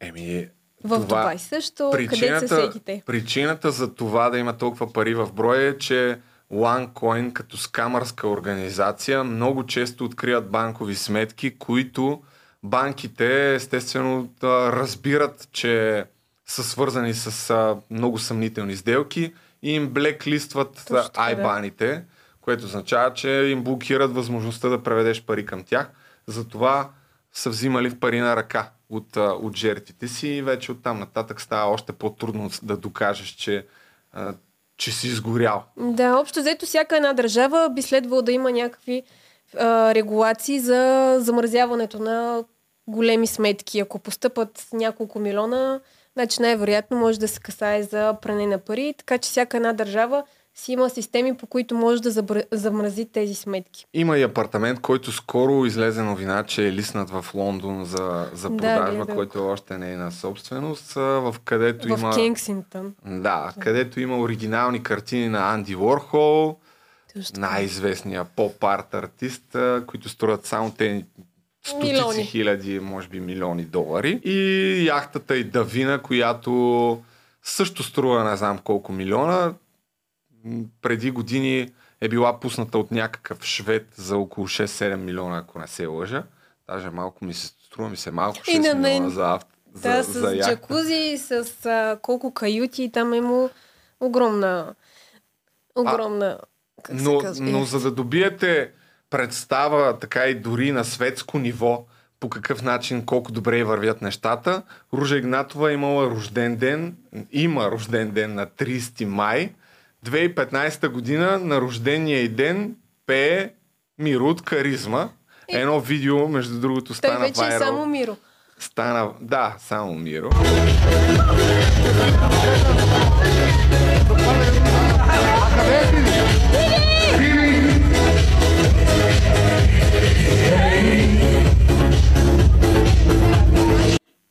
Еми, В това- Дубай също, къде се сетите? причината за това да има толкова пари в брой е, че OneCoin като скамърска организация много често откриват банкови сметки, които банките естествено да разбират, че са свързани с много съмнителни сделки и им блеклистват така, да. Което означава, че им блокират възможността да преведеш пари към тях. Затова са взимали в пари на ръка от, от жертвите си и вече оттам нататък става още по-трудно да докажеш, че, че си изгорял. Да, общо взето всяка една държава би следвало да има някакви а, регулации за замразяването на големи сметки. Ако постъпат няколко милиона, значи най-вероятно може да се касае за пране на пари, така че всяка една държава си има системи, по които може да забр- замрази тези сметки. Има и апартамент, който скоро излезе новина, че е лиснат в Лондон за, за Да, продажба, гледах. който още не е на собственост, в където В има... Кенсингтън. Да, където има оригинални картини на Анди Уорхол, Точно. най-известния поп-арт артист, които струват само те стотици Милиони. хиляди, може би милиони долари. И яхтата и Давина, която също струва не знам колко милиона. Преди години е била пусната от някакъв швед за около 6-7 милиона, ако не се лъжа. Даже малко ми се струва ми се малко 6 И на мен. милиона за, авто, за, Да, за с джакузи, с а, колко каюти, там е му огромна, огромна, как но, се казва, но за да добиете представа така и дори на светско ниво по какъв начин, колко добре вървят нещата, Ружа Игнатова е имала рожден ден, има рожден ден на 30 май. 2015 година на рождения й ден пее Миро от Каризма. Едно видео, между другото, Той стана вече е само Миро. Стана, да, само Миро.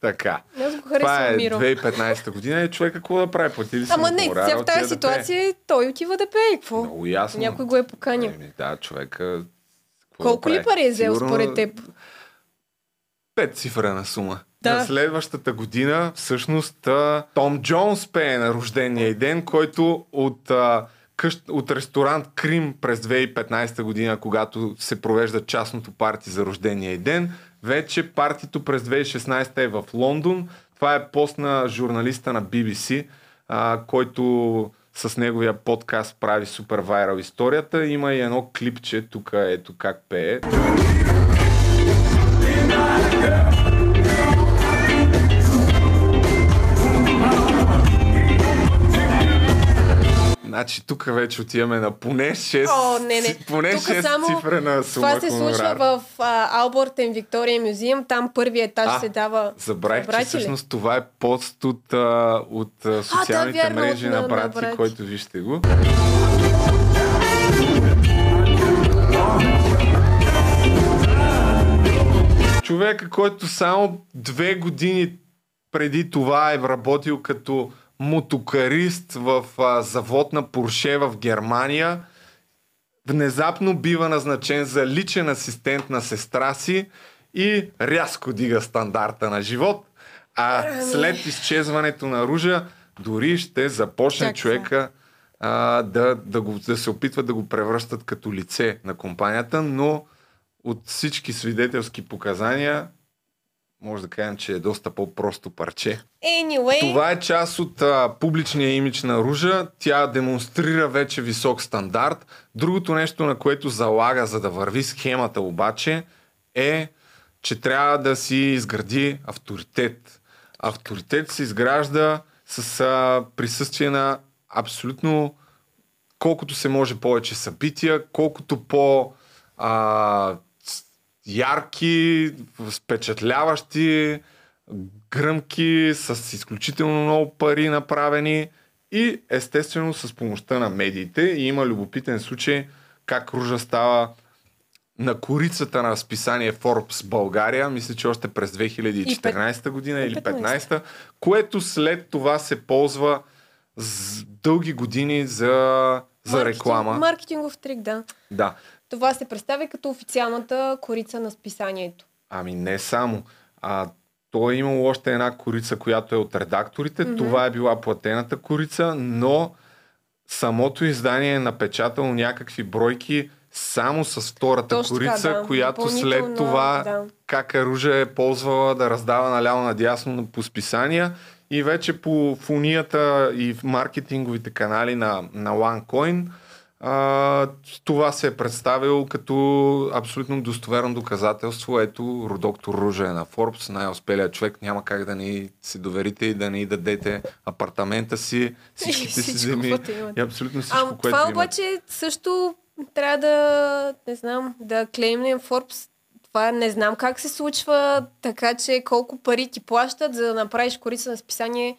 Така. Аз го Това е Миро. 2015 година и човека какво да прави? Платили Ама не, хонорара, сега в тази отива да пее. ситуация той отива да пее. Какво? Много ясно. Някой го е поканил. Еми, да, човека... Колко да ли пари е взел Сигурно според теб? Пет цифрена сума. Да. На следващата година, всъщност, Том Джонс пее на рождения ден, който от, къщ, от ресторант Крим през 2015 година, когато се провежда частното парти за рождения ден, вече партито през 2016 е в Лондон. Това е пост на журналиста на BBC, а, който с неговия подкаст прави супер вайрал историята. Има и едно клипче, тук ето как пее. Значи тук вече отиваме на поне 6, О, не, не. поне Тук 6 само цифрена сума Това се случва в Албъртен Виктория Мюзеум. Там първият етаж А, се дава... Забравих, че ли? всъщност това е пост от, а, от а, социалните вярно, мрежи на, на- брати, на брати. който вижте го. Човека, който само две години преди това е работил като мотокарист в а, завод на Порше в Германия, внезапно бива назначен за личен асистент на сестра си и рязко дига стандарта на живот. А Ами. след изчезването на Ружа, дори ще започне Чакай. човека а, да, да, го, да се опитват да го превръщат като лице на компанията, но от всички свидетелски показания може да кажем, че е доста по-просто парче. Anyway, Това е част от а, публичния имидж на Ружа. Тя демонстрира вече висок стандарт. Другото нещо, на което залага, за да върви схемата обаче, е, че трябва да си изгради авторитет. Авторитет се изгражда с а, присъствие на абсолютно колкото се може повече събития, колкото по а, ярки, впечатляващи, гръмки, с изключително много пари направени и естествено с помощта на медиите. И има любопитен случай как Ружа става на корицата на списание Forbes България, мисля, че още през 2014 година или 15, което след това се ползва с дълги години за, за маркетинг- реклама. Маркетингов трик, да. Да. Това се представя като официалната корица на списанието. Ами не само. А, то е имало още една корица, която е от редакторите. Mm-hmm. Това е била платената корица, но самото издание е напечатало някакви бройки само с втората Точно така, корица, да. която след това да. как Ружа е ползвала да раздава наляво надясно по списания и вече по фунията и в маркетинговите канали на, на OneCoin а, това се е представило като абсолютно достоверно доказателство. Ето, доктор Ружа е на Forbes, най-успелият човек. Няма как да ни се доверите и да ни дадете апартамента си, всичките си земи и абсолютно всичко, А което това имате. обаче също трябва да, не знам, да клеймнем Forbes. Това не знам как се случва, така че колко пари ти плащат, за да направиш корица на списание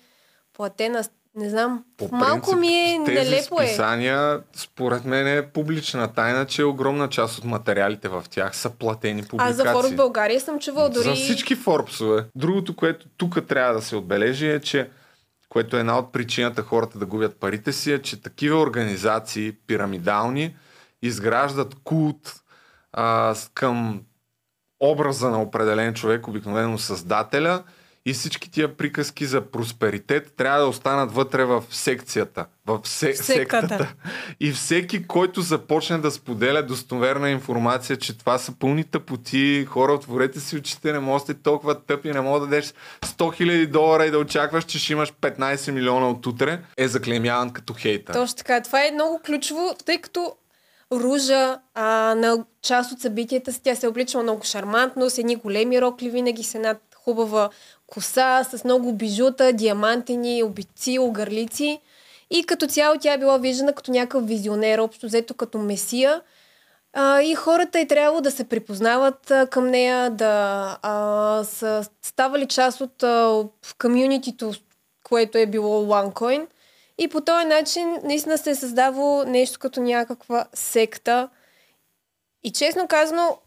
платена. Не знам. По Малко принцип, ми е тези нелепо е. списания, според мен е публична тайна, че огромна част от материалите в тях са платени Аз публикации. за Forbes България съм чувал дори... За всички Форбсове. Другото, което тук трябва да се отбележи е, че което е една от причината хората да губят парите си, е, че такива организации, пирамидални, изграждат култ а, към образа на определен човек, обикновено създателя, и всички тия приказки за просперитет трябва да останат вътре в секцията, в се, Сектата. сектата. И всеки, който започне да споделя достоверна информация, че това са пълни тъпоти, хора, отворете си очите, не може да сте толкова тъпи, не мога да дадеш 100 000 долара и да очакваш, че ще имаш 15 милиона от утре, е заклемяван като хейта. Точно така. Това е много ключово, тъй като Ружа а, на част от събитията си, тя се е обличала много шармантно, с едни големи рокли, винаги с една хубава коса, с много бижута, диамантени, обици, огърлици. И като цяло тя е била виждана като някакъв визионер, общо взето като месия. А, и хората е трябвало да се припознават а, към нея, да а, са ставали част от комюнитито, което е било OneCoin. И по този начин наистина се е създавало нещо като някаква секта. И честно казано,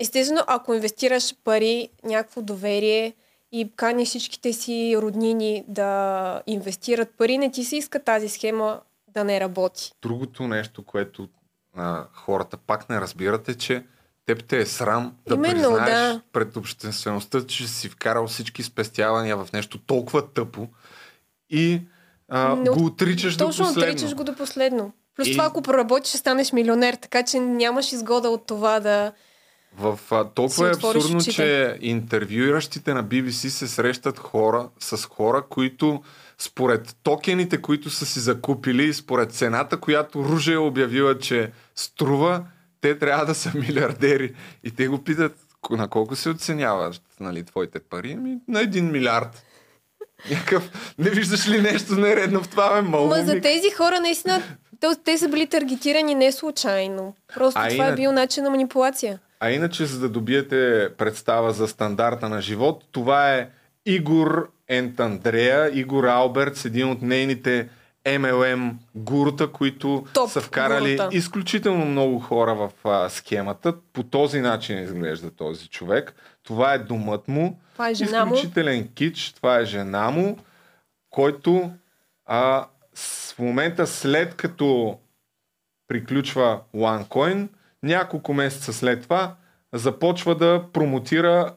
естествено, ако инвестираш пари, някакво доверие и каниш всичките си роднини да инвестират пари, не ти се иска тази схема да не работи. Другото нещо, което а, хората пак не разбират е, че теб те е срам да Именно, признаеш да. пред обществеността, че си вкарал всички спестявания в нещо толкова тъпо и а, Не от- го отричаш до Точно последно. отричаш го до последно. Плюс И- това, ако проработиш, ще станеш милионер, така че нямаш изгода от това да... В, а, толкова е абсурдно, че интервюиращите на BBC се срещат хора с хора, които според токените, които са си закупили, според цената, която Ружа е обявила, че струва, те трябва да са милиардери. И те го питат, «Ко- на колко се оценяват нали, твоите пари? Ами, на един милиард. Някакъв, не виждаш ли нещо нередно в това, бе, Ма малумник? за тези хора наистина, те, те са били таргетирани не случайно. Просто А това инак- е бил начин на манипулация. А иначе, за да добиете представа за стандарта на живот, това е Игор Ентандрея, Игор Албертс, един от нейните MLM гурута, които Топ са вкарали гурута. изключително много хора в а, схемата. По този начин изглежда този човек. Това е домът му. Това е жена му. Изключителен кич. Това е жена му, който а, в момента след като приключва OneCoin, няколко месеца след това започва да промотира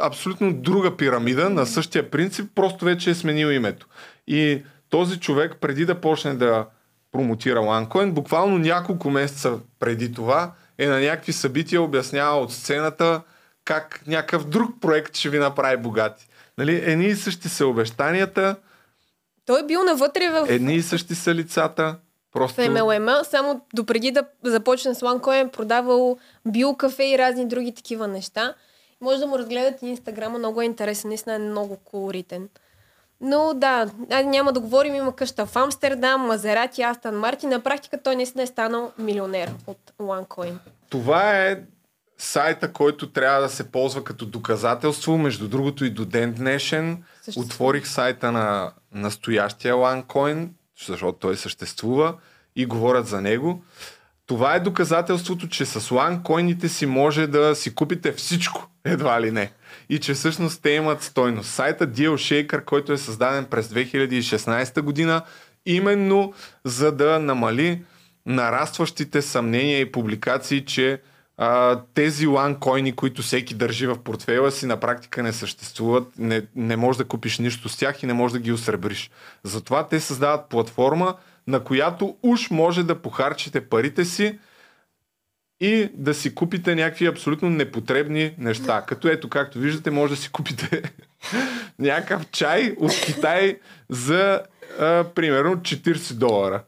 абсолютно друга пирамида на същия принцип, просто вече е сменил името. И този човек, преди да почне да промотира OneCoin, буквално няколко месеца преди това е на някакви събития обяснява от сцената как някакъв друг проект ще ви направи богати. Нали? Едни и същи са обещанията, Той е бил навътре в, едни и същи са лицата. Просто... MLM, само допреди да започне с OneCoin, е продавал биокафе и разни други такива неща. Може да му разгледате инстаграма, много е интересен, наистина е много колоритен. Но да, няма да говорим, има къща в Амстердам, Мазерати, Астан Марти. На практика той наистина е станал милионер от OneCoin. Това е сайта, който трябва да се ползва като доказателство. Между другото и до ден днешен Съществува. отворих сайта на настоящия OneCoin, защото той съществува и говорят за него. Това е доказателството, че с OneCoin си може да си купите всичко, едва ли не. И че всъщност те имат стойност. Сайта Deal Shaker, който е създаден през 2016 година, именно за да намали нарастващите съмнения и публикации, че а, тези ланкойни, които всеки държи в портфела си, на практика не съществуват. Не, не можеш да купиш нищо с тях и не можеш да ги осребриш. Затова те създават платформа, на която уж може да похарчите парите си и да си купите някакви абсолютно непотребни неща. Като ето, както виждате, може да си купите някакъв чай от Китай за а, примерно 40 долара.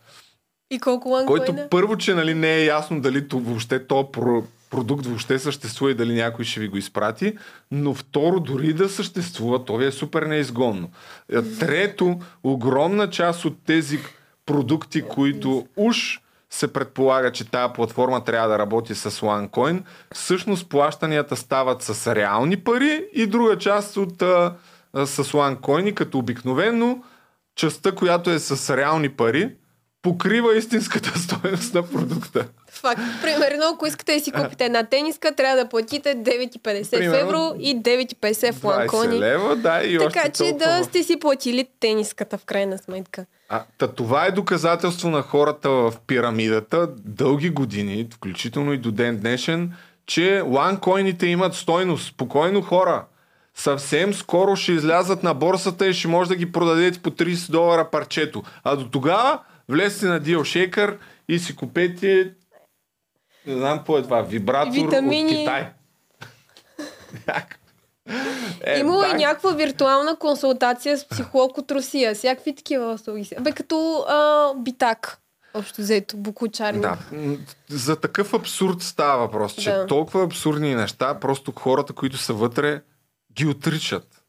И колко OneCoin Който първо, че нали, не е ясно дали то, въобще то про, продукт въобще съществува и дали някой ще ви го изпрати, но второ, дори да съществува, то ви е супер неизгодно. Е, Трето, огромна част от тези продукти, които уж се предполага, че тази платформа трябва да работи с OneCoin, всъщност плащанията стават с реални пари и друга част от а, а, с OneCoin, като обикновено частта, която е с реални пари, покрива истинската стоеност на продукта. Факт. Примерно, ако искате да си купите една тениска, трябва да платите 9,50 в Примерно, евро и 9,50 в 20 ланкони. лева, да, и Така още че толкова. да сте си платили тениската в крайна сметка. А, та, това е доказателство на хората в пирамидата дълги години, включително и до ден днешен, че ланкойните имат стойност. Спокойно хора. Съвсем скоро ще излязат на борсата и ще може да ги продадете по 30 долара парчето. А до тогава влезте на Deal Shaker и си купете не знам какво е това, вибратор Витамини. от Китай. Е, Имало да, и някаква виртуална консултация с психолог от Русия. Всякакви такива услуги. Бе, като а, битак. Общо взето, букучарни. Да. За такъв абсурд става въпрос, че Да. толкова абсурдни неща, просто хората, които са вътре, ги отричат.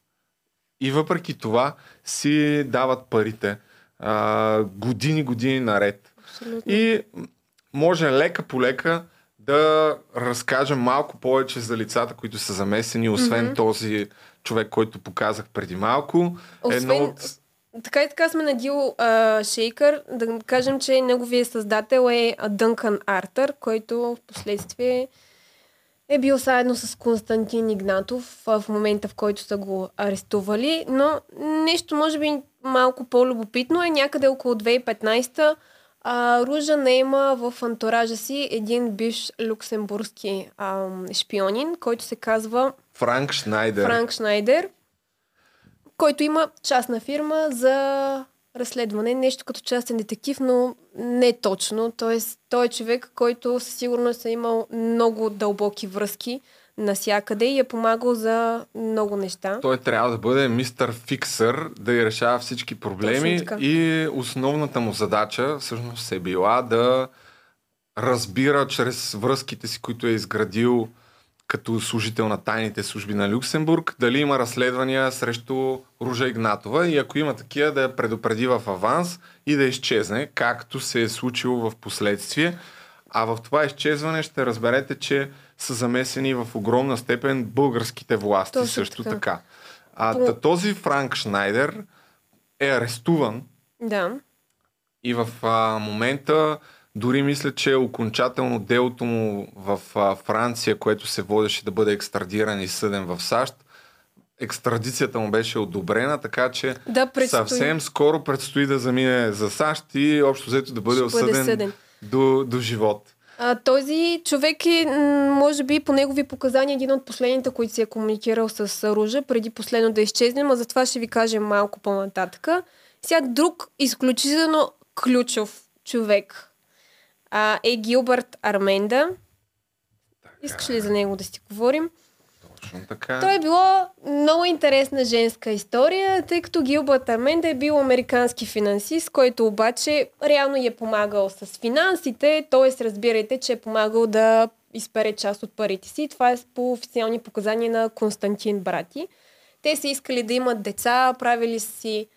И въпреки това си дават парите а, години, години наред. Абсолютно. И може лека по лека да разкажем малко повече за лицата, които са замесени, освен mm-hmm. този човек, който показах преди малко. Освен- Едно от... Така и така сме на Дил а, Шейкър. Да кажем, че неговият създател е Дънкан Артър, който в последствие е бил заедно с Константин Игнатов в момента, в който са го арестували. Но нещо, може би, малко по-любопитно е някъде около 2015 а, Ружа наема в антуража си един бивш люксембургски а, шпионин, който се казва Франк Шнайдер. Франк Шнайдер, който има частна фирма за разследване, нещо като частен детектив, но не точно. Тоест, той е човек, който със сигурност е имал много дълбоки връзки насякъде и е помагал за много неща. Той трябва да бъде мистер фиксър, да и решава всички проблеми и основната му задача всъщност е била да разбира чрез връзките си, които е изградил като служител на тайните служби на Люксембург, дали има разследвания срещу Ружа Игнатова и ако има такива да я предупреди в аванс и да изчезне, както се е случило в последствие. А в това изчезване ще разберете, че са замесени в огромна степен българските власти Точно също така. така. А та, този Франк Шнайдер е арестуван Да. и в а, момента дори мисля, че окончателно делото му в а, Франция, което се водеше да бъде екстрадиран и съден в САЩ, екстрадицията му беше одобрена, така че Да, предстои. съвсем скоро предстои да замине за САЩ и общо взето да бъде Ще бъде осъден съден. до, до живот. А, този човек е, може би, по негови показания, един от последните, които си е комуникирал с Ружа, преди последно да изчезне, но за това ще ви кажем малко по-нататъка. Сега друг изключително ключов човек а, е Гилбърт Арменда. Искаш ли за него да си говорим? Точно така. То е било много интересна женска история, тъй като Гилбърт Арменда е бил американски финансист, който обаче реално е помагал с финансите, т.е. разбирайте, че е помагал да изпере част от парите си. Това е по официални показания на Константин Брати. Те са искали да имат деца, правили си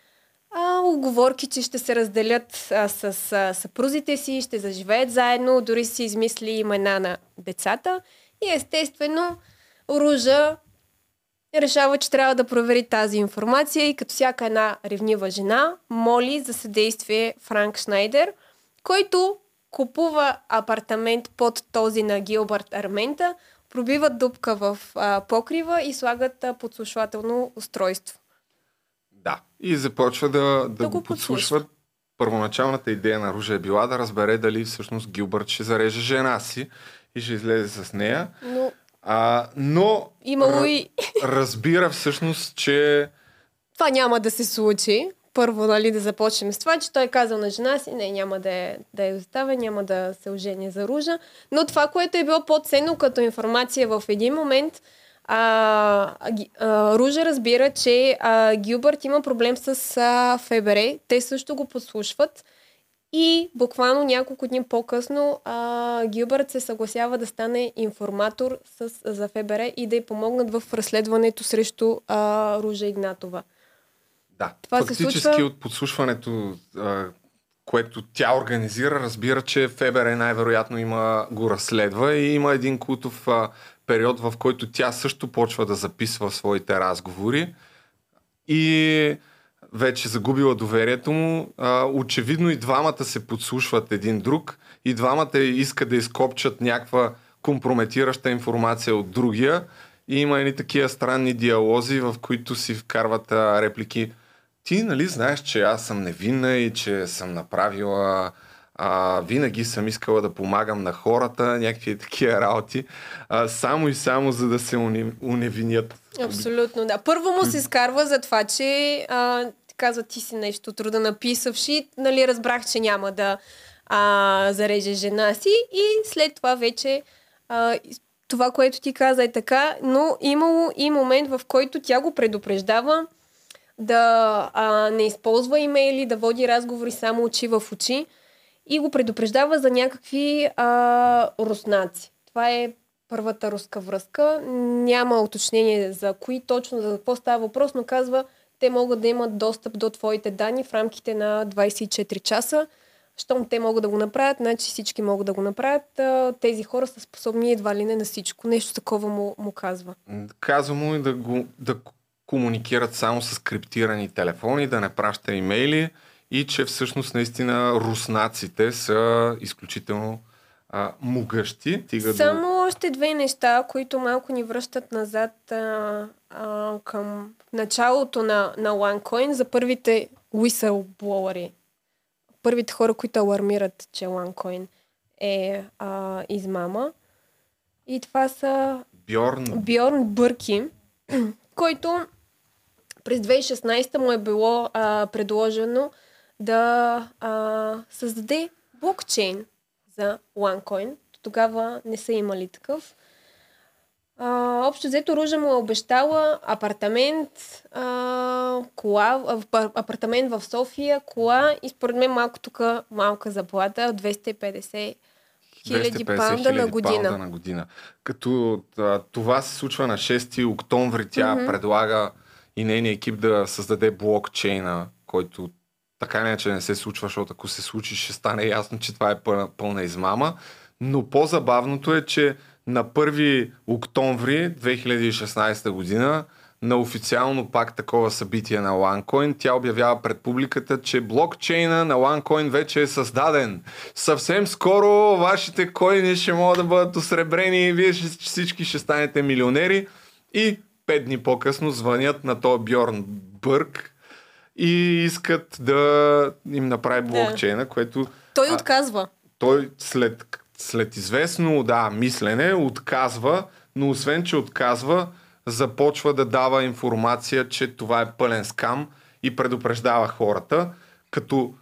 а, оговорки, че ще се разделят а, с а, съпрузите си, ще заживеят заедно, дори си измисли имена на децата. И естествено, Ружа решава, че трябва да провери тази информация и като всяка една ревнива жена моли за съдействие Франк Шнайдер, който купува апартамент под този на Гилбърт Армента, пробиват дупка в а, покрива и слагат а, подслушвателно устройство. Да, и започва да, да, да го подслушват. Първоначалната идея на Ружа е била да разбере дали всъщност Гилбърт ще зареже жена си и ще излезе с нея. Но, А, но Имало и- разбира всъщност, че това няма да се случи. Първо, нали, да започнем с това, че той е казал на жена си, не, няма да е, да е оставя, няма да се ожени за Ружа. Но това, което е било по-ценно като информация в един момент, а, а, Ружа разбира, че а, Гилбърт има проблем с а, ФБР. Те също го подслушват. И буквално няколко дни по-късно а, Гилбърт се съгласява да стане информатор с, за ФБР и да й помогнат в разследването срещу а, Ружа Игнатова. да, Това се фактически случва- от подслушването, а, което тя организира, разбира, че ФБР най-вероятно има, го разследва и има един култов а, период, в който тя също почва да записва своите разговори и вече загубила доверието му. А, очевидно и двамата се подслушват един друг и двамата искат да изкопчат някаква компрометираща информация от другия и има едни такива странни диалози, в които си вкарват а, реплики. Ти нали знаеш, че аз съм невинна и че съм направила а, винаги съм искала да помагам на хората, някакви такива работи, а, само и само за да се уневинят. Абсолютно, да. Първо му се скарва за това, че а, ти казва ти си нещо труда написавши, нали, разбрах, че няма да а, зареже жена си и след това вече а, това, което ти каза е така, но имало и момент, в който тя го предупреждава да а, не използва имейли, да води разговори само очи в очи и го предупреждава за някакви а, руснаци. Това е първата руска връзка. Няма уточнение за кои точно, за какво става въпрос, но казва, те могат да имат достъп до твоите данни в рамките на 24 часа. Щом те могат да го направят, значи всички могат да го направят. Тези хора са способни едва ли не на всичко. Нещо такова му, му казва. Казва му и да, го, да комуникират само с криптирани телефони, да не праща имейли и че всъщност наистина руснаците са изключително а, могъщи. Тига Само още две неща, които малко ни връщат назад а, а, към началото на, на OneCoin за първите whistleblowери. Първите хора, които алармират, че OneCoin е а, измама. И това са до Бьорн. Бьорн Бърки, който през 2016 му е било а, предложено да а, създаде блокчейн за OneCoin. Тогава не са имали такъв. А, общо взето Ружа му е обещала апартамент, а, кола, апартамент в София, кола и според мен малко тук малка заплата, 250 хиляди 250 паунда на година. на година. Като а, това се случва на 6 октомври, тя Мгм. предлага и нейния екип да създаде блокчейна, който така не че не се случва, защото ако се случи, ще стане ясно, че това е пълна, пълна измама. Но по-забавното е, че на 1 октомври 2016 година на официално пак такова събитие на OneCoin, тя обявява пред публиката, че блокчейна на OneCoin вече е създаден. Съвсем скоро вашите коини ще могат да бъдат осребрени и вие всички ще станете милионери. И пет дни по-късно звънят на този Бьорн Бърк и искат да им направи блокчейна, което Той А, отказва. той след, след известно, да, мислене, отказва, но освен, че отказва, започва да дава информация, че това е пълен скам и предупреждава хората, като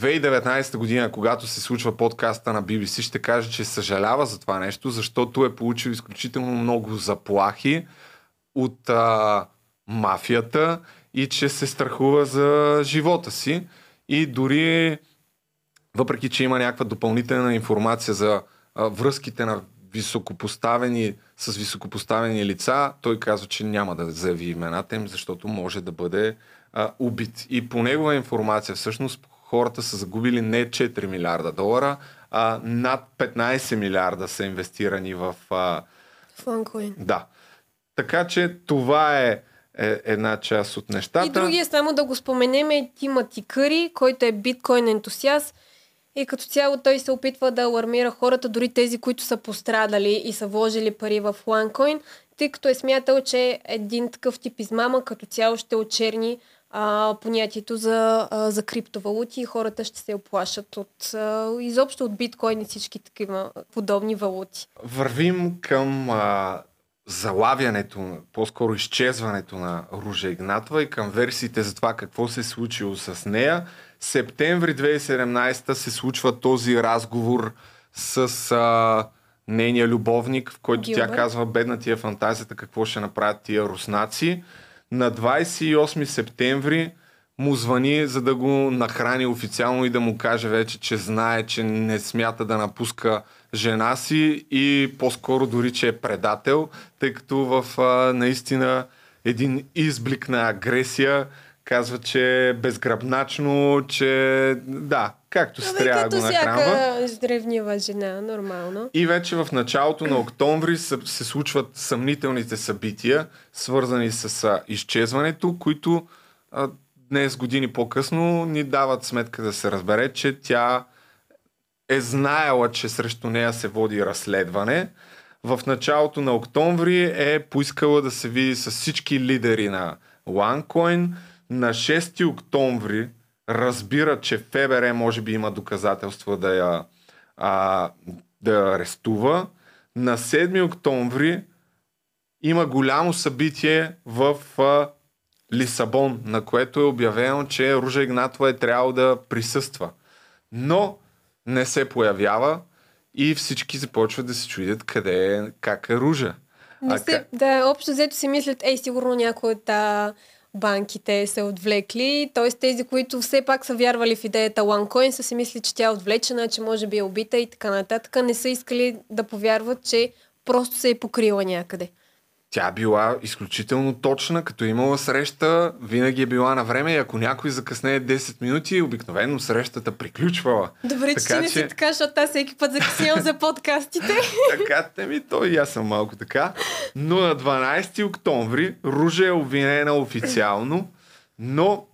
2019 година, когато се случва подкаста на BBC, ще каже, че съжалява за това нещо, защото е получил изключително много заплахи от а, мафията и че се страхува за живота си. И дори, въпреки че има някаква допълнителна информация за а, връзките на високопоставени, с високопоставени лица, той казва, че няма да заяви имената им, защото може да бъде а, убит. И по негова информация, всъщност, хората са загубили не 4 милиарда долара, а над 15 милиарда са инвестирани в... А... Да. Така че това е, е една част от нещата. И другия, само да го споменем, е Тимати Къри, който е биткоин ентусиаст. И като цяло той се опитва да алармира хората, дори тези, които са пострадали и са вложили пари в OneCoin, тъй като е смятал, че един такъв тип измама като цяло ще очерни а, понятието за, а, за криптовалути и хората ще се оплашат от а, изобщо от биткоин и всички такива подобни валути. Вървим към а, залавянето, по-скоро изчезването на Ружа Игнатова и към версиите за това какво се е случило с нея. Септември 2017 се случва този разговор с а, нейния любовник, в който Гилбърт. тя казва бедна ти е фантазията, какво ще направят тия руснаци. На 28 септември му звъни, за да го нахрани официално и да му каже вече, че знае, че не смята да напуска жена си и по-скоро дори, че е предател, тъй като в а, наистина един изблик на агресия казва, че е безгръбначно, че да, както се трябва да го нахранва. издревнива жена, нормално. И вече в началото на октомври се, случват съмнителните събития, свързани с изчезването, които днес, години по-късно, ни дават сметка да се разбере, че тя е знаела, че срещу нея се води разследване. В началото на октомври е поискала да се види с всички лидери на OneCoin. На 6 октомври разбира, че ФБР може би има доказателства да я, а, да арестува. На 7 октомври има голямо събитие в а, Лисабон, на което е обявено, че Ружа Игнатова е трябвало да присъства. Но не се появява и всички започват да се чудят къде е, как е Ружа. Не А се, ка- да, общо взето си мислят, ей, сигурно някой от а, банките се отвлекли. Т.е. тези, които все пак са вярвали в идеята OneCoin, са си мисли, че тя е отвлечена, че може би е убита и така нататък. Не са искали да повярват, че просто се е покрила някъде. Тя била изключително точна, като е имала среща, винаги е била на време и ако някой закъснее 10 минути, обикновено срещата приключвала. Добре, че, Така не си така, защото аз всеки път закъснявам за подкастите. така, те ми то и аз съм малко така. Но на 12 октомври Ружа е обвинена официално, но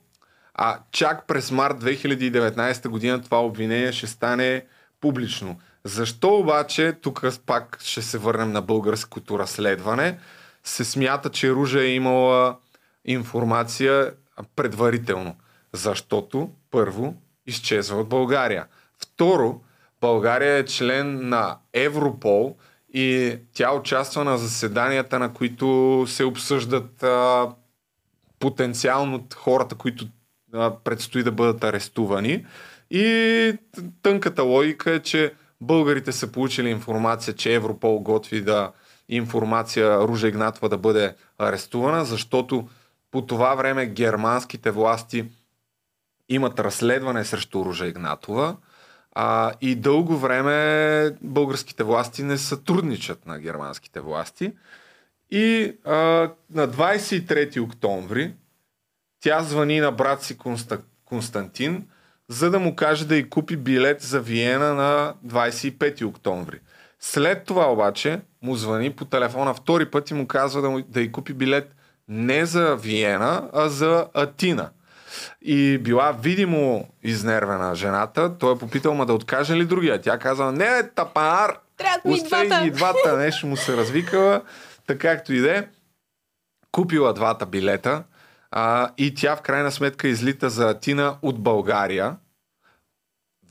а, чак през март 2019 година това обвинение ще стане публично. Защо обаче, тук пак ще се върнем на българското разследване, се смята, че Ружа е имала информация предварително. Защото, първо, изчезва от България. Второ, България е член на Европол и тя участва на заседанията, на които се обсъждат а, потенциално хората, които а, предстои да бъдат арестувани. И тънката логика е, че българите са получили информация, че Европол готви да информация Ружа Игнатова да бъде арестувана, защото по това време германските власти имат разследване срещу Ружа Игнатова а, и дълго време българските власти не сътрудничат на германските власти. И а, на 23 октомври тя звъни на брат си Конста... Константин, за да му каже да й купи билет за Виена на 25 октомври. След това обаче му звъни по телефона втори път и му казва да, му, да й купи билет не за Виена, а за Атина. И била видимо изнервена жената. Той е попитал ма да откаже ли другия. Тя казала, не, тапанар! Трябват ми и Остави двата. ги двата. Нещо му се развикала. Така както и да е. Купила двата билета. А, и тя в крайна сметка излита за Атина от България.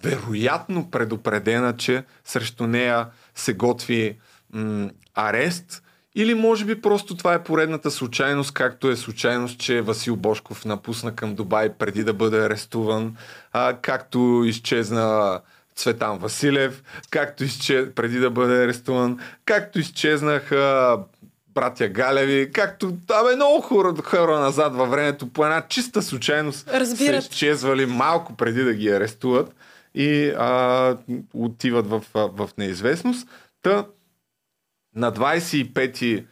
Вероятно предупредена, че срещу нея се готви м- арест Или може би просто това е поредната случайност, както е случайност, че Васил Бошков напусна към Дубай преди да бъде арестуван, а, както изчезна Цветан Василев, както изчез... преди да бъде арестуван, както изчезнаха братя Галеви, както абе много хора, хора назад във времето по една чиста случайност Разбират. са изчезвали малко преди да ги арестуват и а, отиват в, в неизвестност. Та на 25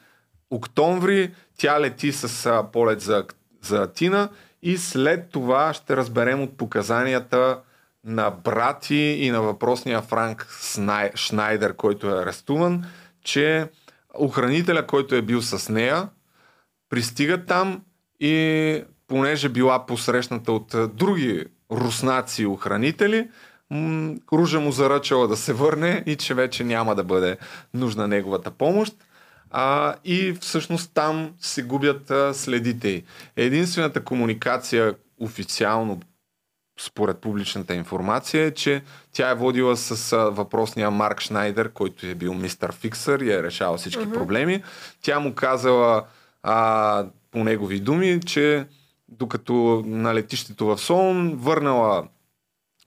октомври тя лети с а, полет за, за Атина и след това ще разберем от показанията на брати и на въпросния Франк Снай, Шнайдер, който е арестуван, че охранителя, който е бил с нея, пристига там и понеже била посрещната от други руснаци охранители, м- Ружа му заръчала да се върне и че вече няма да бъде нужна неговата помощ. А, и всъщност там се губят а, следите й. Единствената комуникация официално според публичната информация е, че тя е водила с а, въпросния Марк Шнайдер, който е бил мистер Фиксър и е решавал всички uh-huh. проблеми. Тя му казала а, по негови думи, че докато на летището в Солун върнала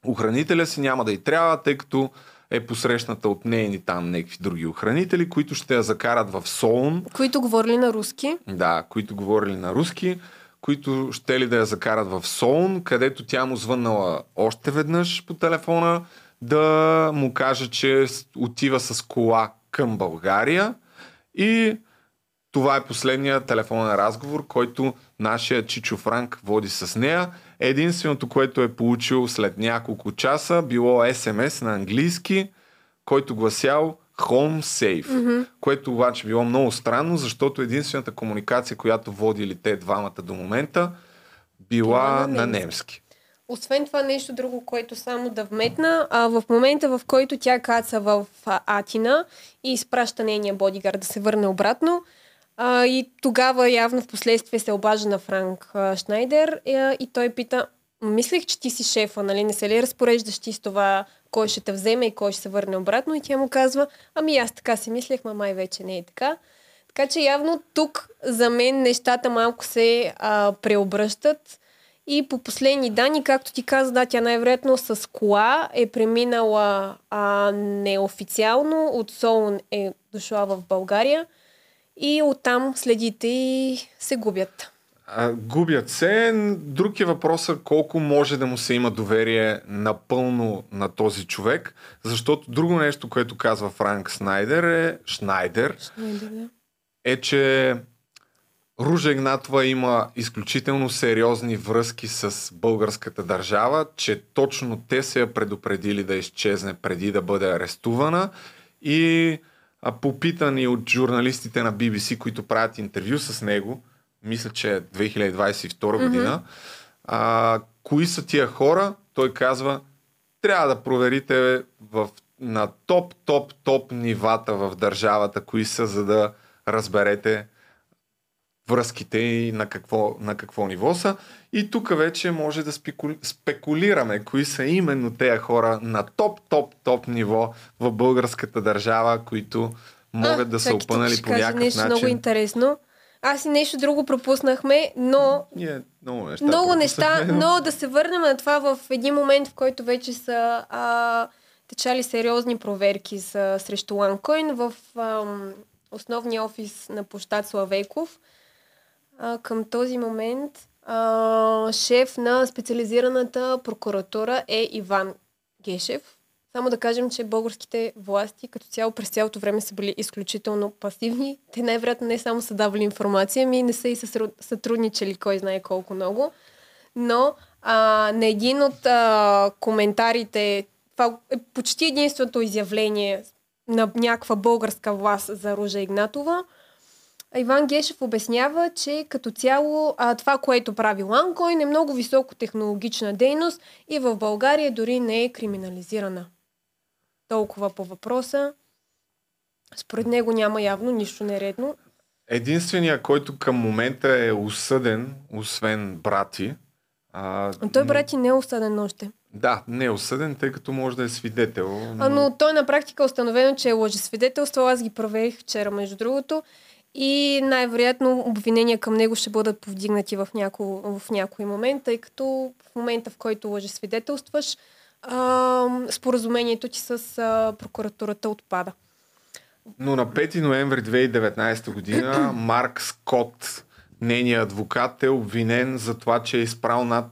охранителя си, няма да й трябва, тъй като е посрещната от нейни там някакви други охранители, които ще я закарат в Солун. Които говорили на руски. Да, които говорили на руски, които ще ли да я закарат в Солун, където тя му звъннала още веднъж по телефона да му каже, че отива с кола към България и това е последният телефонен разговор, който нашия Чичо Франк води с нея. Единственото, което е получил след няколко часа, било СМС на английски, който гласял Home Safe, mm-hmm. което обаче било много странно, защото единствената комуникация, която водили те двамата до момента, била на немски. Освен това нещо друго, което само да вметна, а, в момента в който тя каца в Атина и изпраща нейния бодигард да се върне обратно, а, и тогава явно в последствие се обажда на Франк а, Шнайдер а, и той пита, мислех, че ти си шефа, нали, не се ли разпореждаш ти с това, кой ще те вземе и кой ще се върне обратно и тя му казва, ами аз така си мислех, ма май вече не е така. Така че явно тук за мен нещата малко се а, преобръщат. И по последни данни, както ти каза, да, тя най-вероятно с кола е преминала а, неофициално, от Солун е дошла в България и оттам следите и се губят. А, губят се. Друг е въпросът колко може да му се има доверие напълно на този човек, защото друго нещо, което казва Франк Снайдер е Шнайдер, е, че Ружа Игнатова има изключително сериозни връзки с българската държава, че точно те се я предупредили да изчезне преди да бъде арестувана и попитани от журналистите на BBC, които правят интервю с него, мисля, че е 2022 година, а, кои са тия хора, той казва, трябва да проверите в, на топ, топ, топ нивата в държавата, кои са, за да разберете връзките и на какво, на какво ниво са. И тук вече може да спекули, спекулираме кои са именно тези хора на топ, топ, топ ниво в българската държава, които могат да са опънали по някакъв нещо начин. много интересно. Аз и нещо друго пропуснахме, но Ние много неща. много неща, но да се върнем на това в един момент, в който вече са а, течали сериозни проверки за, срещу OneCoin в ам, основния офис на площад Славейков. А, към този момент а, шеф на специализираната прокуратура е Иван Гешев. Само да кажем, че българските власти като цяло през цялото време са били изключително пасивни. Те най-вероятно не само са давали информация, ми не са и сътрудничали кой знае колко много. Но а, на един от а, коментарите, това е почти единственото изявление на някаква българска власт за Ружа Игнатова, Иван Гешев обяснява, че като цяло а, това, което прави Ланкойн е много високотехнологична дейност и в България дори не е криминализирана. Толкова по въпроса. Според него няма явно нищо нередно. Единственият, който към момента е осъден, освен брати. А, Но той, брати, не е осъден още. Да, не е осъден, тъй като може да е свидетел. А, но той на практика е установено, че е лъжесвидетелство. Аз ги проверих вчера, между другото. И най-вероятно обвинения към него ще бъдат повдигнати в, няко, в някой момент, тъй като в момента, в който лъжесвидетелстваш, а, споразумението ти с а, прокуратурата отпада. Но на 5 ноември 2019 година Марк Скот, нейният адвокат, е обвинен за това, че е изправил над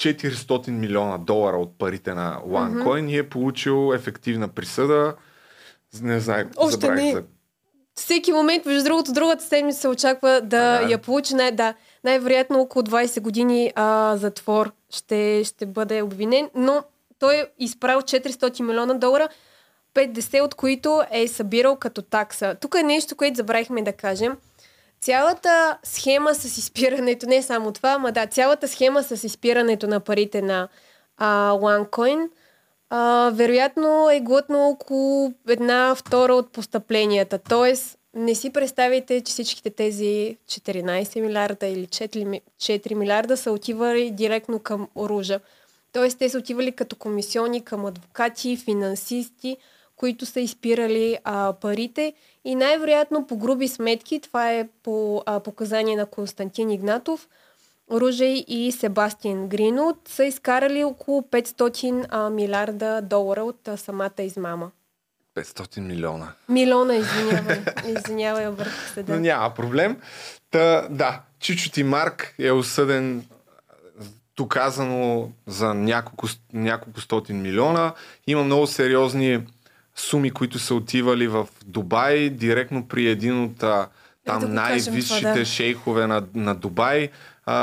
400 милиона долара от парите на OneCoin mm-hmm. и е получил ефективна присъда. Не знае, Още не. За... Всеки момент, между другото, другата седмица се очаква да ага. я получи. Най- да, най-вероятно около 20 години а, затвор ще, ще бъде обвинен, но той е изправил 400 милиона долара, 50 от които е събирал като такса. Тук е нещо, което забравихме да кажем. Цялата схема с изпирането, не само това, ама да, цялата схема с изпирането на парите на а, OneCoin, а, вероятно е глътно около една втора от постъпленията. Тоест, не си представите, че всичките тези 14 милиарда или 4, 4 милиарда са отивали директно към оружа. Тоест, те са отивали като комисиони към адвокати, финансисти, които са изпирали а, парите и най-вероятно по груби сметки, това е по а, показание на Константин Игнатов, Ружей и Себастиан Гринот са изкарали около 500 а, милиарда долара от а, самата измама. 500 милиона. Милиона, извинявай. Извинявай, обърках се. Да. Но няма проблем. Та, да, Чичо Марк е осъден доказано за няколко, няколко стотин милиона. Има много сериозни суми, които са отивали в Дубай, директно при един от там най-висшите да. шейхове на, на Дубай.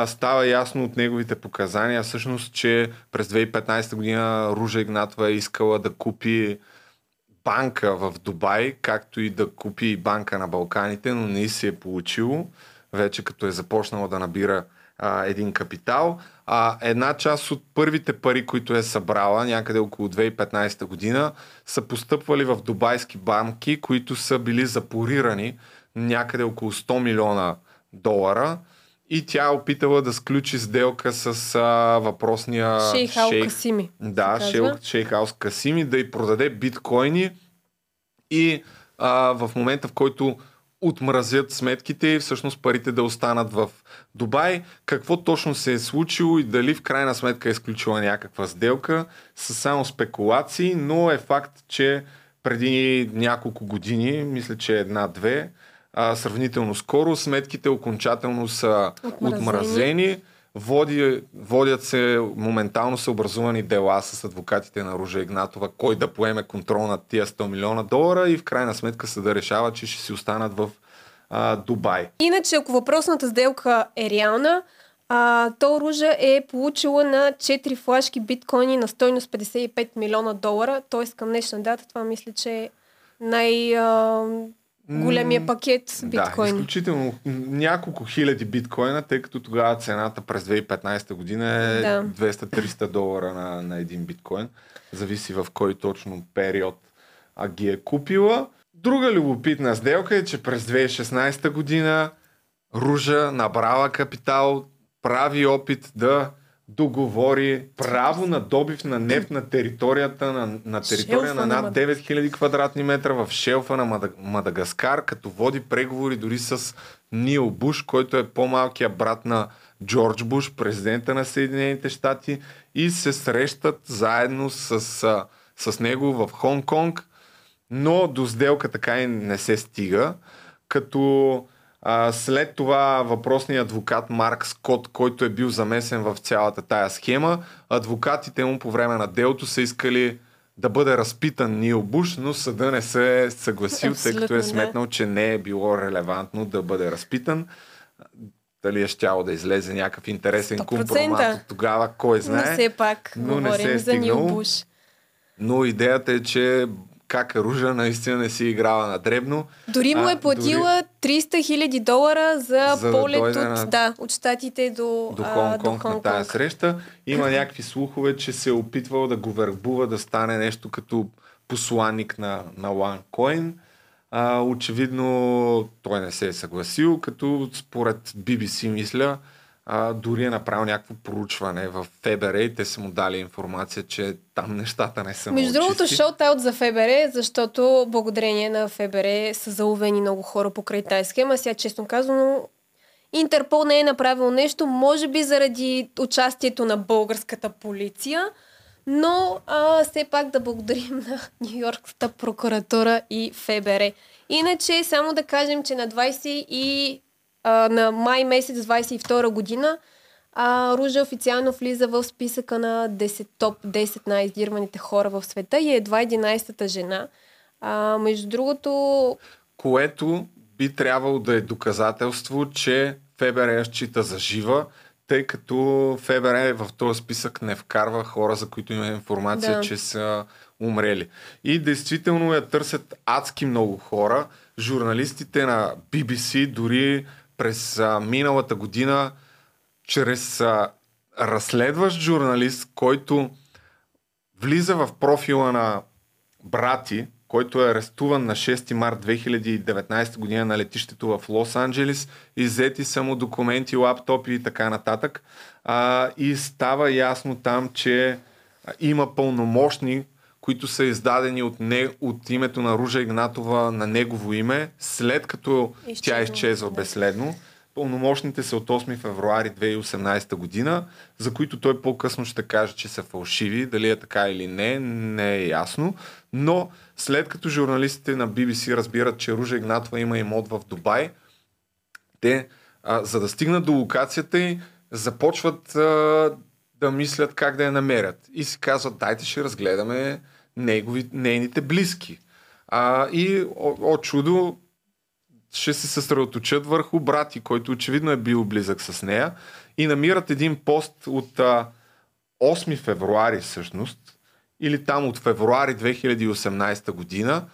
Става ясно от неговите показания, всъщност, че през 2015 година Ружа Игнатова е искала да купи банка в Дубай, както и да купи банка на Балканите, но не се е получило, вече като е започнала да набира а, един капитал. А една част от първите пари, които е събрала, някъде около 2015 година, са постъпвали в дубайски банки, които са били запорирани някъде около 100 милиона долара. И тя е опитала да сключи сделка с а, въпросния шейх Ал Касими. Да, шейх, шейх Ал Касими да й продаде биткоини и а, в момента, в който отмразят сметките и всъщност парите да останат в Дубай. Какво точно се е случило и дали в крайна сметка е изключила някаква сделка са само спекулации, но е факт, че преди няколко години, мисля, че една-две, а, сравнително скоро, сметките окончателно са отмразени. отмразени Води, водят се, моментално са образувани дела с адвокатите на Ружа Игнатова, кой да поеме контрол над тия 100 милиона долара и в крайна сметка съда решава, че ще си останат в а, Дубай. Иначе, ако въпросната сделка е реална, а, то Ружа е получила на 4 флашки биткоини на стойност 55 милиона долара, т.е. към днешна дата това мисля, че е най- а, големия пакет биткоин. Да, изключително няколко хиляди биткоина, тъй като тогава цената през 2015 година е да. 200-300 долара на, на един биткоин. Зависи в кой точно период а ги е купила. Друга любопитна сделка е, че през 2016 година Ружа набрала капитал, прави опит да договори право на добив на нефт на територията на, на територия шелфа на над 9000 квадратни метра в шелфа на Мадагаскар, като води преговори дори с Нил Буш, който е по-малкият брат на Джордж Буш, президента на Съединените щати и се срещат заедно с, с него в Хонг-Конг, но до сделка така и не се стига, като а, след това въпросният адвокат Марк Скот, който е бил замесен в цялата тая схема, адвокатите му по време на делото са искали да бъде разпитан Нил Буш, но съда не се е съгласил, Абсолютно, тъй като е сметнал, че не е било релевантно да бъде разпитан. Дали е щяло да излезе някакъв интересен 100%. компромат от тогава, кой знае. Но все пак но не се е за Нил Буш. Но идеята е, че как Ружа наистина не си играла на дребно. Дори му е платила дори... 300 хиляди долара за, за полет да от, на... да, от щатите до, до Хонг-Конг на тази среща. Има някакви слухове, че се е опитвал да го вербува да стане нещо като посланник на, на OneCoin. А, очевидно той не се е съгласил, като според BBC мисля, а, дори е направил някакво проучване в ФБР и те са му дали информация, че там нещата не са Между другото, шоут-аут за ФБР, защото благодарение на ФБР са заловени много хора покрай тази схема. Сега, честно казано, Интерпол не е направил нещо, може би заради участието на българската полиция, но а, все пак да благодарим на Нью-Йоркската прокуратура и ФБР. Иначе, само да кажем, че на 20 и а, на май месец 22 година а, Ружа официално влиза в списъка на 10, топ 10 най-издирваните хора в света и е едва 11-та жена. А, между другото... Което би трябвало да е доказателство, че ФБР я счита за жива, тъй като ФБР в този списък не вкарва хора, за които има информация, да. че са умрели. И действително я търсят адски много хора. Журналистите на BBC дори през а, миналата година, чрез а, разследващ журналист, който влиза в профила на брати, който е арестуван на 6 март 2019 година на летището в Лос-Анджелес. Иззети са му документи, лаптопи и така нататък. А, и става ясно там, че има пълномощни, които са издадени от, не, от името на Ружа Игнатова на негово име, след като Изчезва. тя изчезва безследно. Пълномощните са от 8 февруари 2018 година, за които той по-късно ще каже, че са фалшиви. Дали е така или не, не е ясно. Но след като журналистите на BBC разбират, че Ружа Игнатова има имот в Дубай, те, а, за да стигнат до локацията й, започват а, да мислят как да я намерят. И си казват, дайте ще разгледаме негови, нейните близки. А, и о, о чудо ще се съсредоточат върху брати, който очевидно е бил близък с нея и намират един пост от а, 8 февруари всъщност, или там от февруари 2018 година,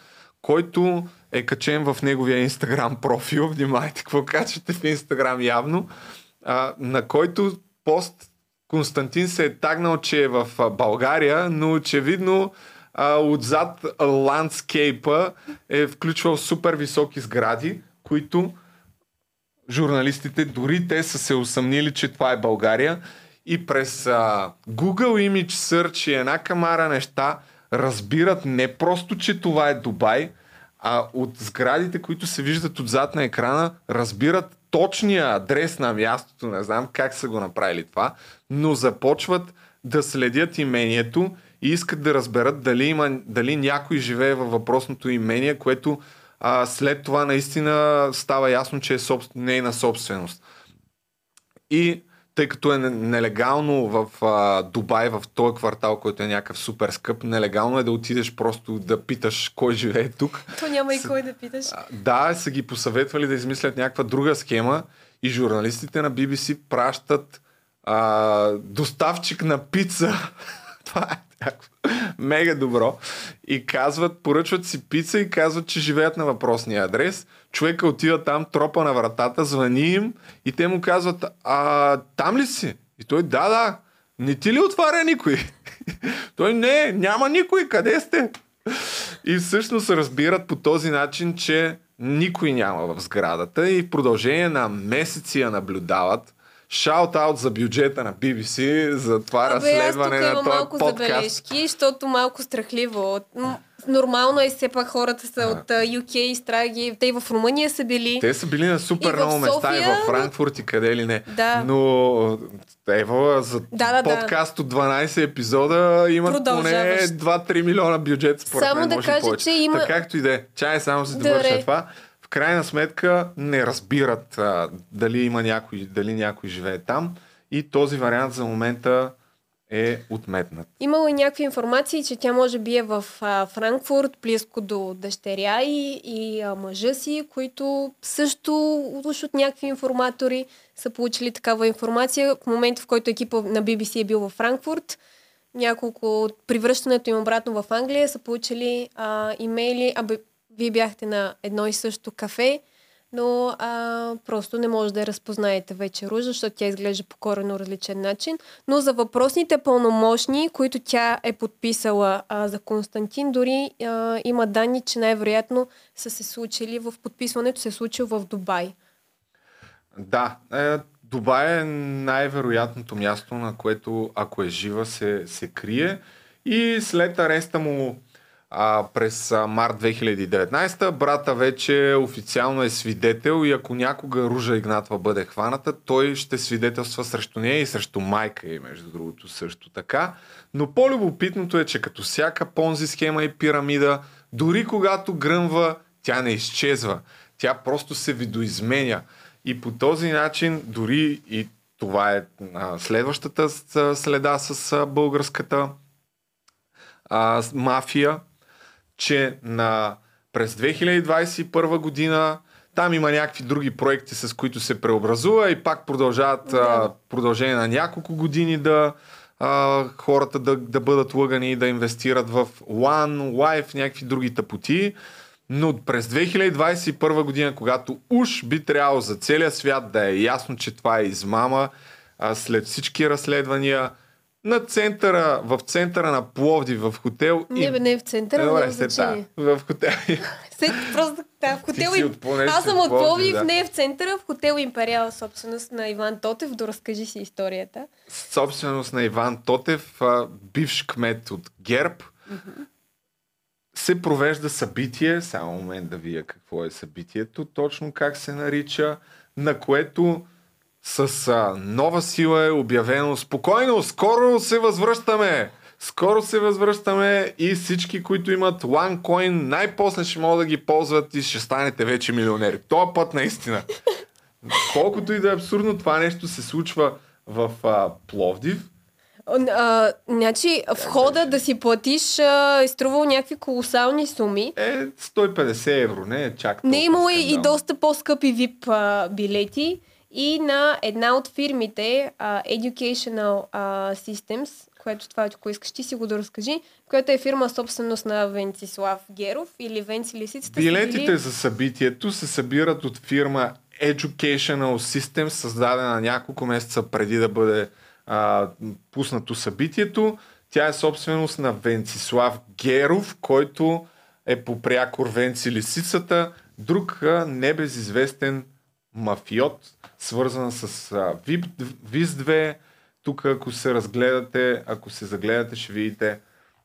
който е качен в неговия инстаграм профил. Внимайте какво качвате в инстаграм явно. А, на който пост Константин се е тагнал, че е в България, но очевидно а, отзад ландскейпа е включвал супер високи сгради, които журналистите, дори те са се усъмнили, че това е България и през а, Google Image Search и една камара неща разбират не просто, че това е Дубай, а от сградите, които се виждат отзад на екрана, разбират точния адрес на мястото. Не знам как са го направили това, но започват да следят имението и искат да разберат дали, има, дали някой живее във въпросното имение, което а, след това наистина става ясно, че е собствен, нейна собственост. И тъй като е нелегално в а, Дубай, в този квартал, който е някакъв супер скъп, нелегално е да отидеш просто да питаш кой живее тук. То няма и кой да питаш. Да, са ги посъветвали да измислят някаква друга схема и журналистите на BBC пращат а, доставчик на пица. Това е мега добро. И казват, поръчват си пица и казват, че живеят на въпросния адрес. Човека отива там, тропа на вратата, звъни им и те му казват, а там ли си? И той, да, да. Не ти ли отваря никой? той, не, няма никой, къде сте? И всъщност разбират по този начин, че никой няма в сградата и в продължение на месеци я наблюдават Шаут-аут за бюджета на BBC за това Абе, разследване аз на този малко подкаст. забележки, защото малко страхливо. Нормално е, все пак хората са от UK и Страги. Те и в Румъния са били. Те са били на супер много места и в Франкфурт и къде ли не. Да. Но Ева, за да, да, подкаст да. от 12 епизода имат поне 2-3 милиона бюджет. Според само мен, да кажа, че има... Така както и да е. Чай само се довърша това крайна сметка не разбират а, дали има някой, дали някой живее там и този вариант за момента е отметнат. Имало и някакви информации, че тя може би е в а, Франкфурт, близко до дъщеря и, и а, мъжа си, които също от някакви информатори са получили такава информация. В момента, в който екипа на BBC е бил в Франкфурт, няколко от привръщането им обратно в Англия са получили а, имейли, абе, вие бяхте на едно и също кафе, но а, просто не може да я разпознаете вече Ружа, защото тя изглежда по корено различен начин. Но за въпросните пълномощни, които тя е подписала а, за Константин, дори а, има данни, че най-вероятно са се случили в подписването се е случило в Дубай. Да, е, Дубай е най-вероятното място, на което ако е жива се, се крие. И след ареста му а, през а, март 2019 брата вече официално е свидетел и ако някога Ружа Игнатва бъде хваната, той ще свидетелства срещу нея и срещу майка и между другото също така. Но по-любопитното е, че като всяка понзи схема и пирамида, дори когато гръмва, тя не изчезва. Тя просто се видоизменя. И по този начин, дори и това е а, следващата следа с а, българската а, мафия, че на, през 2021 година там има някакви други проекти, с които се преобразува и пак продължават да. а, продължение на няколко години да а, хората да, да бъдат лъгани и да инвестират в One, Life, някакви други тъпоти. Но през 2021 година, когато уж би трябвало за целия свят да е ясно, че това е измама, а след всички разследвания, на центъра, в центъра на Пловди, в хотел. Не, бе, не в центъра, Добре, значение. Да, в хотел. След, просто, да, в хотел и... Аз съм от Пловдив, да. не в центъра, в хотел Империал, собственост на Иван Тотев. Доразкажи си историята. Собственост на Иван Тотев, бивш кмет от ГЕРБ. Mm-hmm. Се провежда събитие, само момент да вия какво е събитието, точно как се нарича, на което с а, нова сила е обявено спокойно, скоро се възвръщаме. Скоро се възвръщаме и всички, които имат OneCoin, най-после ще могат да ги ползват и ще станете вече милионери. Това път наистина. Колкото и да е абсурдно, това нещо се случва в а, Пловдив. А, значи, входа да си платиш а, е струвал някакви колосални суми. Е, 150 евро, не е чак Не е имало и доста по-скъпи VIP а, билети и на една от фирмите, uh, Educational uh, Systems, което това, ако искаш, ти си го да разкажи, която е фирма собственост на Венцислав Геров или Венци Лисицата. Билетите били... за събитието се събират от фирма Educational Systems, създадена няколко месеца преди да бъде а, пуснато събитието. Тя е собственост на Венцислав Геров, който е по прякор Венци Лисицата, друг небезизвестен мафиот, свързана с VIP, VIS-2. Тук, ако се разгледате, ако се загледате, ще видите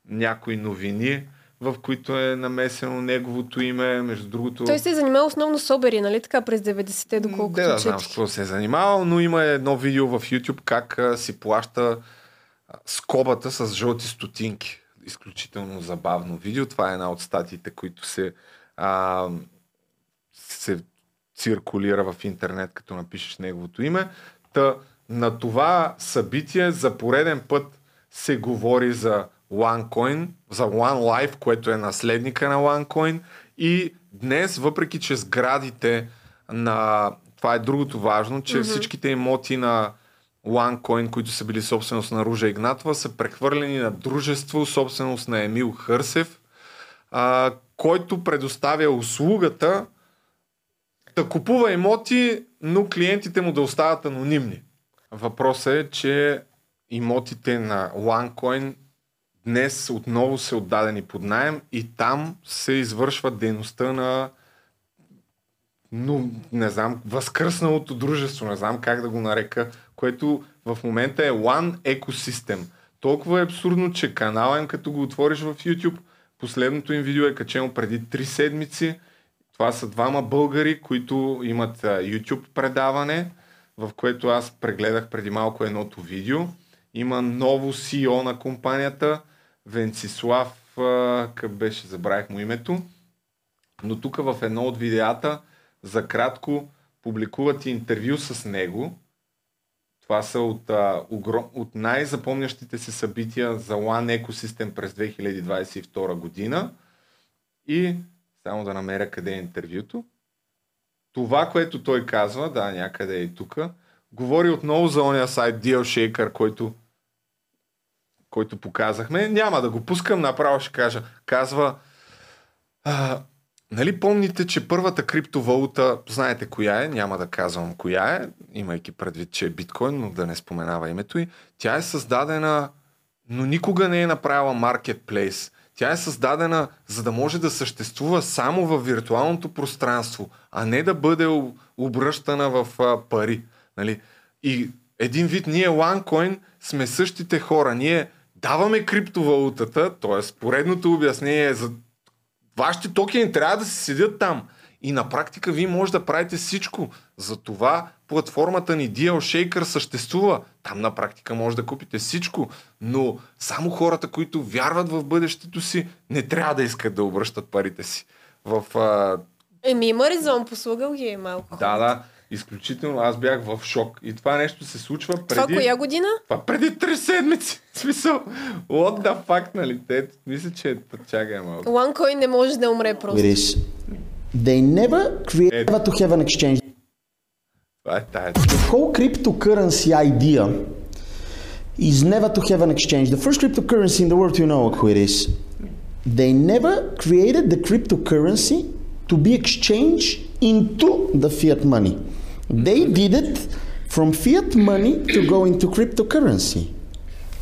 някои новини, в които е намесено неговото име, между другото... Той се е занимавал основно с обери, нали така, през 90-те, доколкото Не, да, знам с какво се е занимавал, но има едно видео в YouTube как а, си плаща а, скобата с жълти стотинки. Изключително забавно видео. Това е една от статиите, които се, а, се циркулира в интернет, като напишеш неговото име. Та, на това събитие за пореден път се говори за OneCoin, за OneLife, което е наследника на OneCoin и днес, въпреки че сградите на... Това е другото важно, че mm-hmm. всичките имоти на OneCoin, които са били собственост на Ружа Игнатова, са прехвърлени на дружество, собственост на Емил Хърсев, а, който предоставя услугата да купува имоти, но клиентите му да остават анонимни. Въпросът е, че имотите на OneCoin днес отново са отдадени под найем и там се извършва дейността на но не знам, възкръсналото дружество, не знам как да го нарека, което в момента е One Ecosystem. Толкова е абсурдно, че канала им, като го отвориш в YouTube, последното им видео е качено преди 3 седмици това са двама българи, които имат YouTube предаване, в което аз прегледах преди малко едното видео. Има ново CEO на компанията, Венцислав, как беше, забравих му името. Но тук в едно от видеята, за кратко, публикуват интервю с него. Това са от, от най-запомнящите се събития за One Ecosystem през 2022 година. И само да намеря къде е интервюто. Това, което той казва, да, някъде е и тук, говори отново за ония сайт DealShaker, който, който показахме. Няма да го пускам, направо ще кажа. Казва, а, нали помните, че първата криптовалута, знаете коя е, няма да казвам коя е, имайки предвид, че е биткоин, но да не споменава името й. Тя е създадена, но никога не е направила маркетплейс. Тя е създадена за да може да съществува само в виртуалното пространство, а не да бъде обръщана в пари. Нали? И един вид ние OneCoin сме същите хора. Ние даваме криптовалутата, т.е. поредното обяснение за вашите токени трябва да се седят там. И на практика вие може да правите всичко. Затова платформата ни DL съществува. Там на практика може да купите всичко, но само хората, които вярват в бъдещето си, не трябва да искат да обръщат парите си. В, а... Еми има резон, послугал ги е малко. Да, да. Изключително аз бях в шок. И това нещо се случва преди... Това коя година? Това преди три седмици. В смисъл, what the fuck, нали? Те, мисля, че е чакай малко. OneCoin не може да умре просто. Is. They never create Е. to have an exchange. The whole cryptocurrency idea is never to have an exchange. The first cryptocurrency in the world, you know who it is. They never created the cryptocurrency to be exchanged into the fiat money. They did it from fiat money to go into cryptocurrency.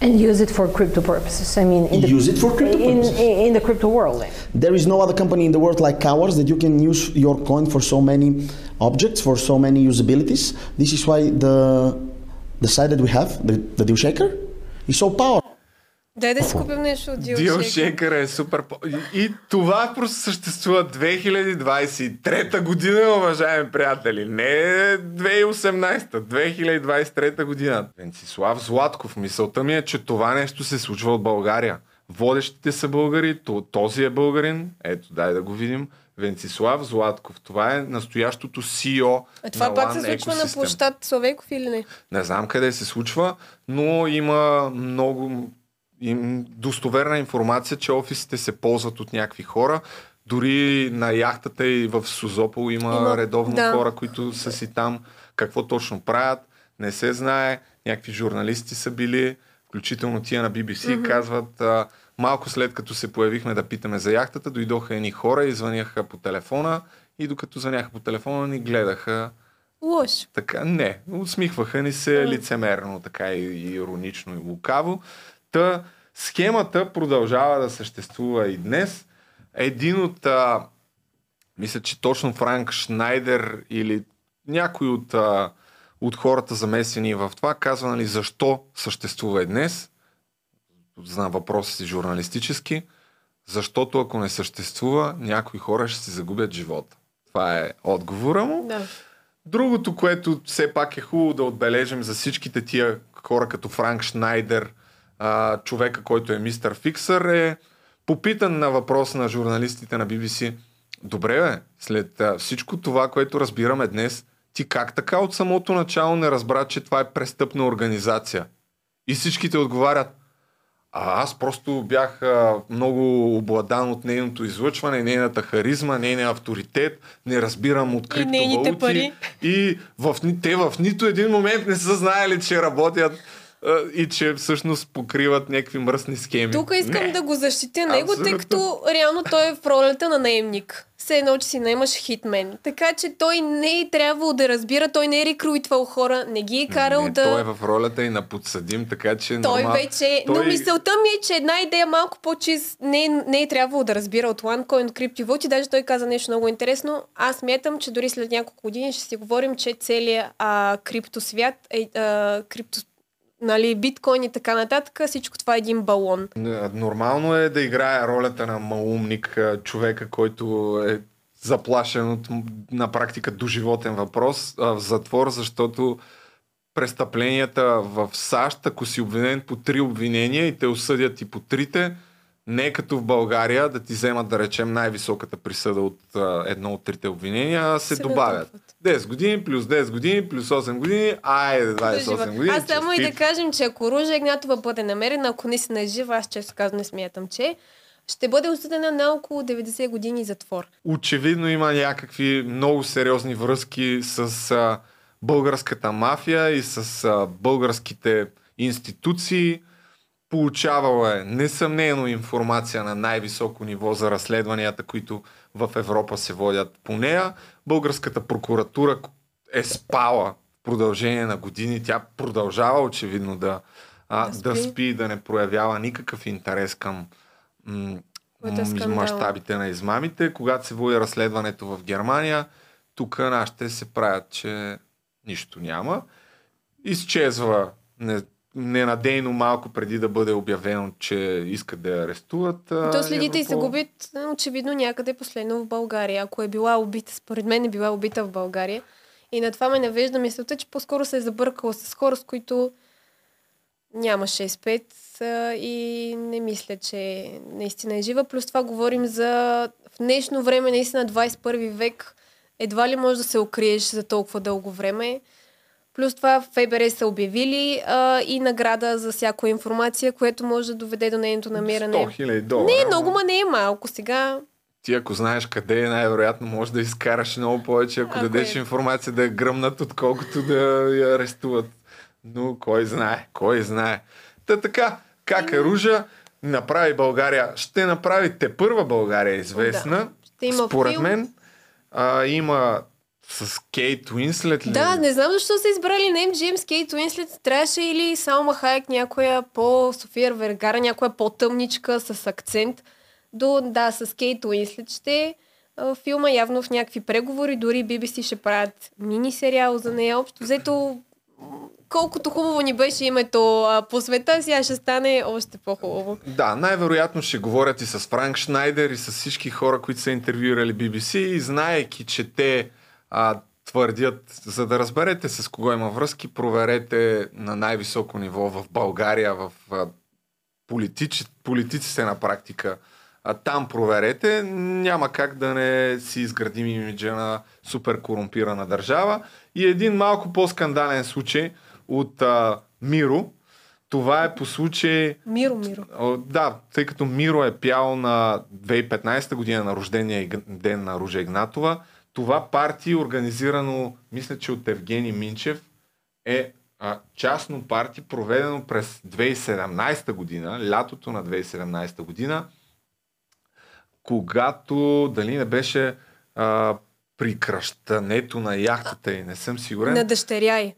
And use it for crypto purposes. I mean, in the, Use it for crypto in, purposes. in, in the crypto world. There is no other company in the world like ours that you can use your coin for so many objects, for so many usabilities. This is why the the site that we have, the, the deal shaker, is so powerful. Дай да си купим нещо от Shaker е супер. И, и това просто съществува 2023 година, уважаеми приятели. Не 2018, 2023 година. Венцислав Златков. Мисълта ми е, че това нещо се случва от България. Водещите са българи, то- този е българин. Ето, дай да го видим. Венцислав Златков. Това е настоящото CEO А това на пак се случва на Ecosystem. площад Словейков или не? Не знам къде се случва, но има много им, достоверна информация, че офисите се ползват от някакви хора. Дори на яхтата и в Сузопол има, Има, редовно да. хора, които са си там. Какво точно правят, не се знае. Някакви журналисти са били, включително тия на BBC, mm-hmm. казват, а, малко след като се появихме да питаме за яхтата, дойдоха едни хора и звъняха по телефона и докато звъняха по телефона ни гледаха Лошо. така, не, усмихваха ни се лицемерно, така и, и иронично и лукаво. Та схемата продължава да съществува и днес. Един от, а, мисля, че точно Франк Шнайдер или някой от, а, от хората замесени в това казва, нали, защо съществува и днес. Знам въпроса си журналистически. Защото ако не съществува, някои хора ще си загубят живота. Това е отговора му. Да. Другото, което все пак е хубаво да отбележим за всичките тия хора като Франк Шнайдер, а, човека, който е мистер Фиксър, е попитан на въпрос на журналистите на BBC. Добре, бе, след а, всичко това, което разбираме днес, ти как така от самото начало не разбра, че това е престъпна организация? И всичките отговарят, а аз просто бях а, много обладан от нейното излъчване, нейната харизма, нейния авторитет, не разбирам от И криптовалути. пари. И в, те в нито един момент не са знаели, че работят и че всъщност покриват някакви мръсни схеми. Тук искам не. да го защитя него, тъй като реално той е в ролята на наемник. Все едно, че си наемаш хитмен. Така че той не е трябвало да разбира, той не е рекруитвал хора, не ги е карал не, да... Той е в ролята и на подсъдим, така че Той нормал... вече... Но мисълта ми е, че една идея малко по-чист не, е- не е трябвало да разбира от OneCoin, от криптовалути. Даже той каза нещо много интересно. Аз мятам, че дори след няколко години ще си говорим, че целият а, криптосвят, е, а, крипто, нали, биткоин и така нататък, всичко това е един балон. Нормално е да играе ролята на малумник, човека, който е заплашен от на практика до животен въпрос в затвор, защото престъпленията в САЩ, ако си обвинен по три обвинения и те осъдят и по трите, не е като в България да ти вземат, да речем, най-високата присъда от а, едно от трите обвинения, а се Се добавят. натрупват. 10 години, плюс 10 години, плюс 8 години, айде 28 години. Аз само и да кажем, че ако Ружа Игнатова бъде намерена, ако не си нажива, аз често казвам не смятам, че ще бъде осъдена на около 90 години затвор. очевидно има някакви много сериозни връзки с а, българската мафия и с а, българските институции. Получавала е несъмнено информация на най-високо ниво за разследванията, които в Европа се водят по нея. Българската прокуратура е спала в продължение на години. Тя продължава очевидно да, а, Да да спи. спи и да не проявява никакъв интерес към м- е м- мащабите на измамите. Когато се води разследването в Германия, тук нашите се правят, че нищо няма. изчезва не, ненадейно малко преди да бъде обявено, че искат да я арестуват. То следите и се Европол. губят а, очевидно някъде последно в България. Ако е била убита, според мен е била убита в България. И на това ме навежда мисълта, че по-скоро се е забъркала с хора, с които няма 6-5 а, и не мисля, че наистина е жива. Плюс това говорим за в днешно време, наистина 21 век, едва ли можеш да се укриеш за толкова дълго време. Плюс това в ФБР са обявили а, и награда за всяка информация, което може да доведе до нейното намиране. 100 хиляди долара. Не е много, ма не е малко. Сега Ти ако знаеш къде е, най-вероятно можеш да изкараш много повече, ако, Ако дадеш е. информация да я гръмнат, отколкото да я арестуват. Но кой знае, кой знае. Та така, как е Ружа, направи България, ще направи те първа България известна. Да. Ще има Според филм. мен а, има с Кейт Уинслет ли? Да, не знам защо са избрали не Джеймс Кейт Уинслет. Трябваше или Салма Хайек, някоя по София Вергара, някоя по-тъмничка с акцент. До, да, с Кейт Уинслет ще филма явно в някакви преговори, дори BBC ще правят мини сериал за нея. Общо взето, колкото хубаво ни беше името а, по света, сега ще стане още по-хубаво. Да, най-вероятно ще говорят и с Франк Шнайдер и с всички хора, които са интервюирали BBC и знаеки, че те а, твърдят, за да разберете с кого има връзки, проверете на най-високо ниво в България, в а, политици, политиците на практика. А там проверете, няма как да не си изградим имиджа на супер корумпирана държава. И един малко по-скандален случай от а, Миро. Това е по случай Миро, Миро. Да, тъй като Миро е пял на 2015 година на рождения ден на Ружа Игнатова, това парти, организирано, мисля, че от Евгений Минчев, е а, частно парти, проведено през 2017 година, лятото на 2017 година, когато дали не беше а, при кръщането на яхтата и не съм сигурен. На дъщеря й.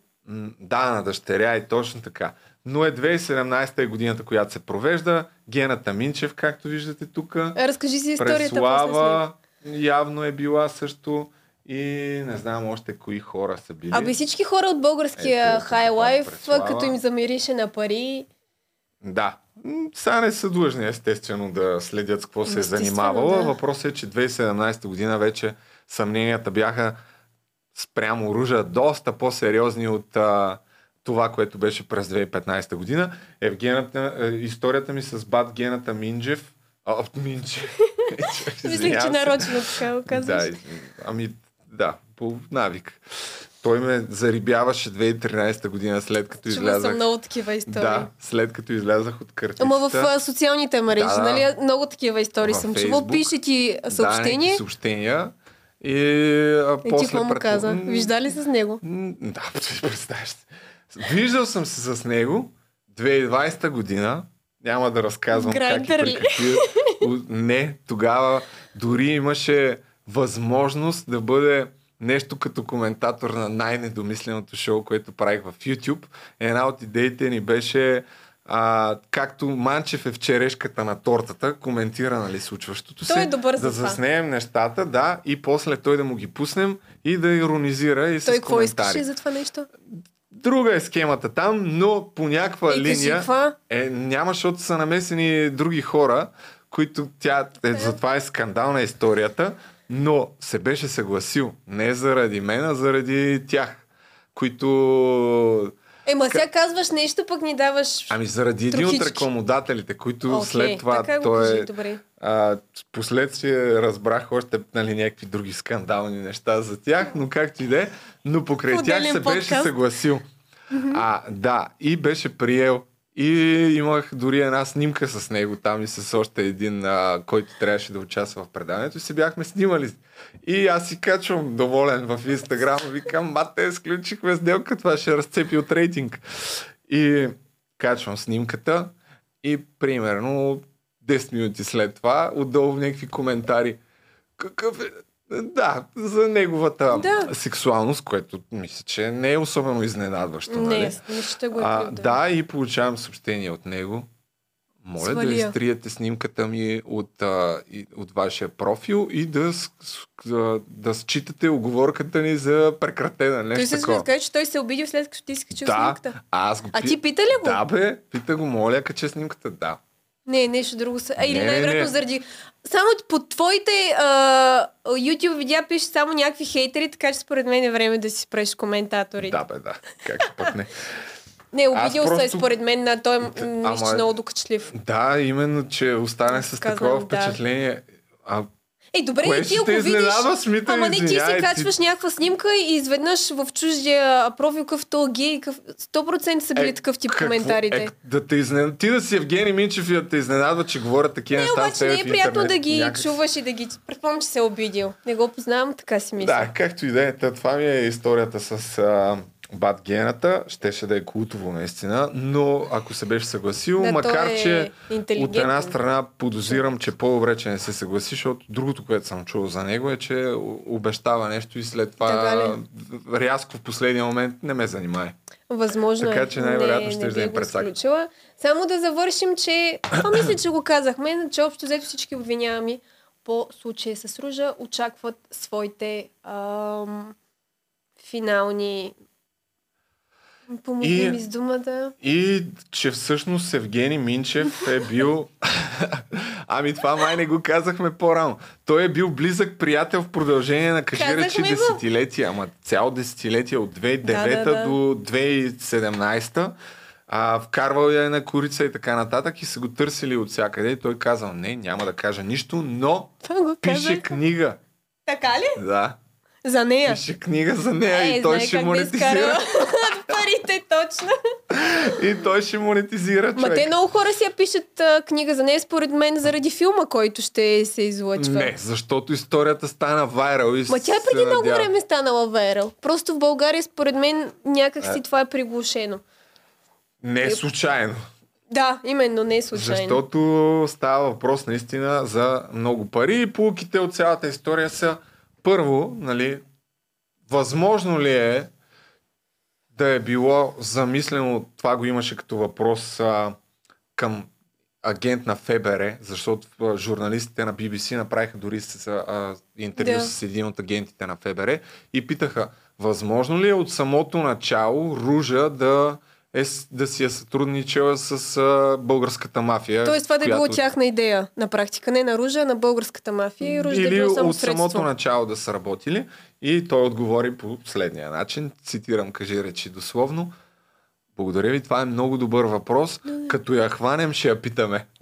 Да, на дъщеря и точно така. Но е 2017 е годината, която се провежда. Гената Минчев, както виждате тук. Разкажи си историята. Преслава явно е била също. И не знам още кои хора са били. Аби всички хора от българския Ето, лайф, Преслава. като им замирише на пари, Да. Сега не са длъжни, естествено, да следят с какво се е занимавала. да. Въпросът е, че 2017 година вече съмненията бяха спрямо Ружа доста по-сериозни от а, това, което беше през 2015 година. Евгената, е, историята ми с бат Гената Минджев. А, от Минджев. Мислех, че нарочно така го казваш. Да, ами да, по навик. Той ме зарибяваше 2013 година, след като Чува излязах. съм много такива истории. Да, след като излязах от картицата. Ама в а, социалните мрежи, Да, да. нали? Много такива истории съм чувал. Пише ти Да, съобщение някакви съобщения. И, а, и ти после какво му пред- каза? Вижда ли с него? Да, ти представяш. се. Виждал съм се с него 2020 година. Няма да разказвам как и при какви... Не, тогава дори имаше възможност да бъде нещо като коментатор на най-недомисленото шоу, което правих в YouTube. Една от идеите ни беше а, както Манчев е в черешката на тортата, коментира нали, случващото се. Той е добър да заснеем нещата, да, и после той да му ги пуснем и да иронизира и с Той какво искаше за това нещо? Друга е схемата там, но по някаква линия... Е, няма, защото са намесени други хора, които тя... Е, затова е скандална историята, но се беше съгласил. Не заради мен, а заради тях, които... Ема сега казваш нещо, пък ни даваш... Ами заради един от рекламодателите, които Окей, след това така той кажи, е... добре. А, последствие разбрах още нали, някакви други скандални неща за тях, но както и да е, но покрай тях Отделен се беше подкаст. съгласил. А, да, и беше приел. И имах дори една снимка с него там и с още един, а, който трябваше да участва в предаването и се бяхме снимали. И аз си качвам доволен в Инстаграм, викам, мате, сключихме сделка, това ще разцепи от рейтинг. И качвам снимката и примерно 10 минути след това отдолу в някакви коментари. Какъв е? Да, за неговата Да. сексуалност, което мисля, че не е особено изненадващо. нали? Не, не ще го е а, да, и получавам съобщение от него. Моля да Свалия. изтриете снимката ми от, а, и, от вашия профил и да, с- да, да считате оговорката ни за прекратена. Той Нещо се такова. каже, че той се е обидил след като ти си качил Да, снимката. аз го А ти пита ли го? Да, бе, пита го, моля, кача снимката, да. Не, нещо друго са. А, или Не, най-вероятно не. заради... Само под твоите а, YouTube видеа пише само някакви хейтери, така че според мен е време да си спреш коментаторите. Да, бе, да. Как пък не. Не, обидил се просто- според мен на той Ама- че много докачлив. Да, именно, че остане с такова да. впечатление. А, Ей, добре, Кое ти ако видиш... изненадва, Смита, Ама не, ти си ти- качваш някаква снимка и изведнъж в чуждия профил къв то гей, къв... 100% са били такъв тип какво- коментарите. Е, да те изнен... Ти да си Евгений Минчев и да те изненадва, че говорят такива Не, неща с обаче не е приятно да ги Някак- чуваш и да ги... Предполагам, че се е обидил. Не го познавам, така си мисля. Да, както и да е. Това ми е историята с а, Бат Гената. Щеше да е култово наистина, но ако се беше съгласил, Да, макар е че от една страна подозирам, че по-добре, че не се съгласи, защото другото, което съм чул за него е, че обещава нещо и след това рязко в последния момент не ме занимай. Възможно Така е. че най-вероятно не, ще не да им изключила. Само да завършим, че това мисля, че го казахме, че общо взето всички обвиняеми по случая с Ружа очакват своите ам, финални Помогни И- ми с думата. И че всъщност Евгений Минчев е бил... ами това май не го казахме по-рано. Той е бил близък приятел в продължение на кажи речи десетилетия, ама цяло десетилетие от 2009 Да, да, да. до 2017 а, вкарвал я е на корица и така нататък и са го търсили от всякъде и той казал не, няма да кажа нищо, но пише книга. Така ли? Да, За нея. пише книга за нея Е, и той ще монетизира. парите, точно. и той ще монетизира Ма човек. те много хора си я пишат а, книга за нея, според мен, заради филма, който ще се излъчва. Не, защото историята стана вайрал. И Ма тя преди много надява. време е станала вайрал. Просто в България, според мен, някак си това е приглушено. Не е случайно. Да, именно, не е случайно. Защото става въпрос наистина за много пари и полуките от цялата история са първо, нали, възможно ли е да е било замислено, това го имаше като въпрос а, към агент на ФБР, защото журналистите на BBC направиха дори с, а, интервю Да. с един от агентите на ФБР и питаха, възможно ли е от самото начало Ружа да, е, да си е сътрудничала с а, българската мафия? Тоест това да е било която- тяхна идея на практика. Не на Ружа, а на българската мафия и Ружа да е или било само от самото средство. начало да са работили. И той отговори по следния начин. Цитирам, кажи речи дословно. Благодаря ви, това е много добър въпрос. Като я хванем, ще я питаме.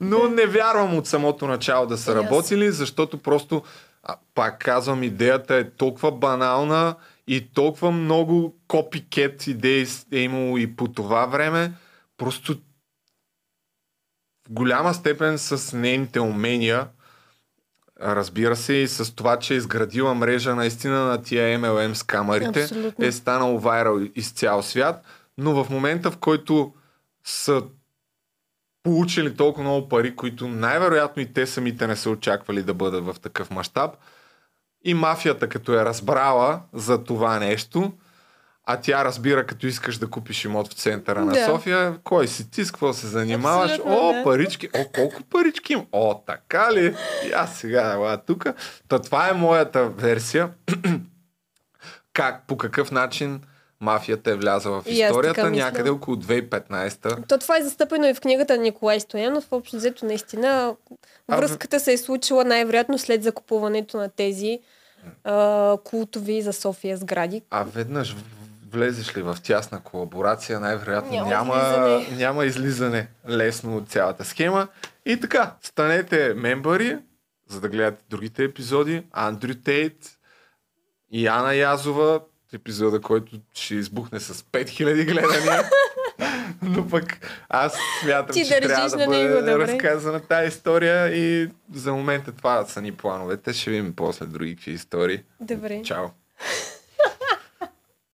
Но не вярвам от самото начало да са работили, защото просто, а, пак казвам, идеята е толкова банална и толкова много копикет идеи е имало и по това време. Просто в голяма степен с нейните умения, разбира се, и с това, че е изградила мрежа наистина на тия MLM с камерите, Абсолютно. е станал вайрал из цял свят, но в момента, в който са получили толкова много пари, които най-вероятно и те самите не са очаквали да бъдат в такъв мащаб, и мафията, като е разбрала за това нещо, а тя разбира, като искаш да купиш имот в центъра на Да. София, кой си ти, с какво се занимаваш? Абсолютно, О, да. парички, о, колко парички им? О, така ли? И аз сега, ела тук. Та това е моята версия. как, по какъв начин мафията е влязла в историята някъде около 2015-та. То това е застъпено и в книгата на Николай Стоянов. Общо взето наистина връзката се е случила най-вероятно след закупуването на тези а, култови за София сгради. А веднъж влезеш ли в тясна колаборация, най-вероятно Няма няма, излизане. няма излизане лесно от цялата схема. И така, станете мембари, за да гледате другите епизоди. Андрю Тейт и Ана Язова, епизода, който ще избухне с 5000 гледания. Но пък аз смятам, Ти че трябва да бъде него, добре. разказана тази история и за момента това са ни плановете. Ще видим после други истории. Добре. Чао!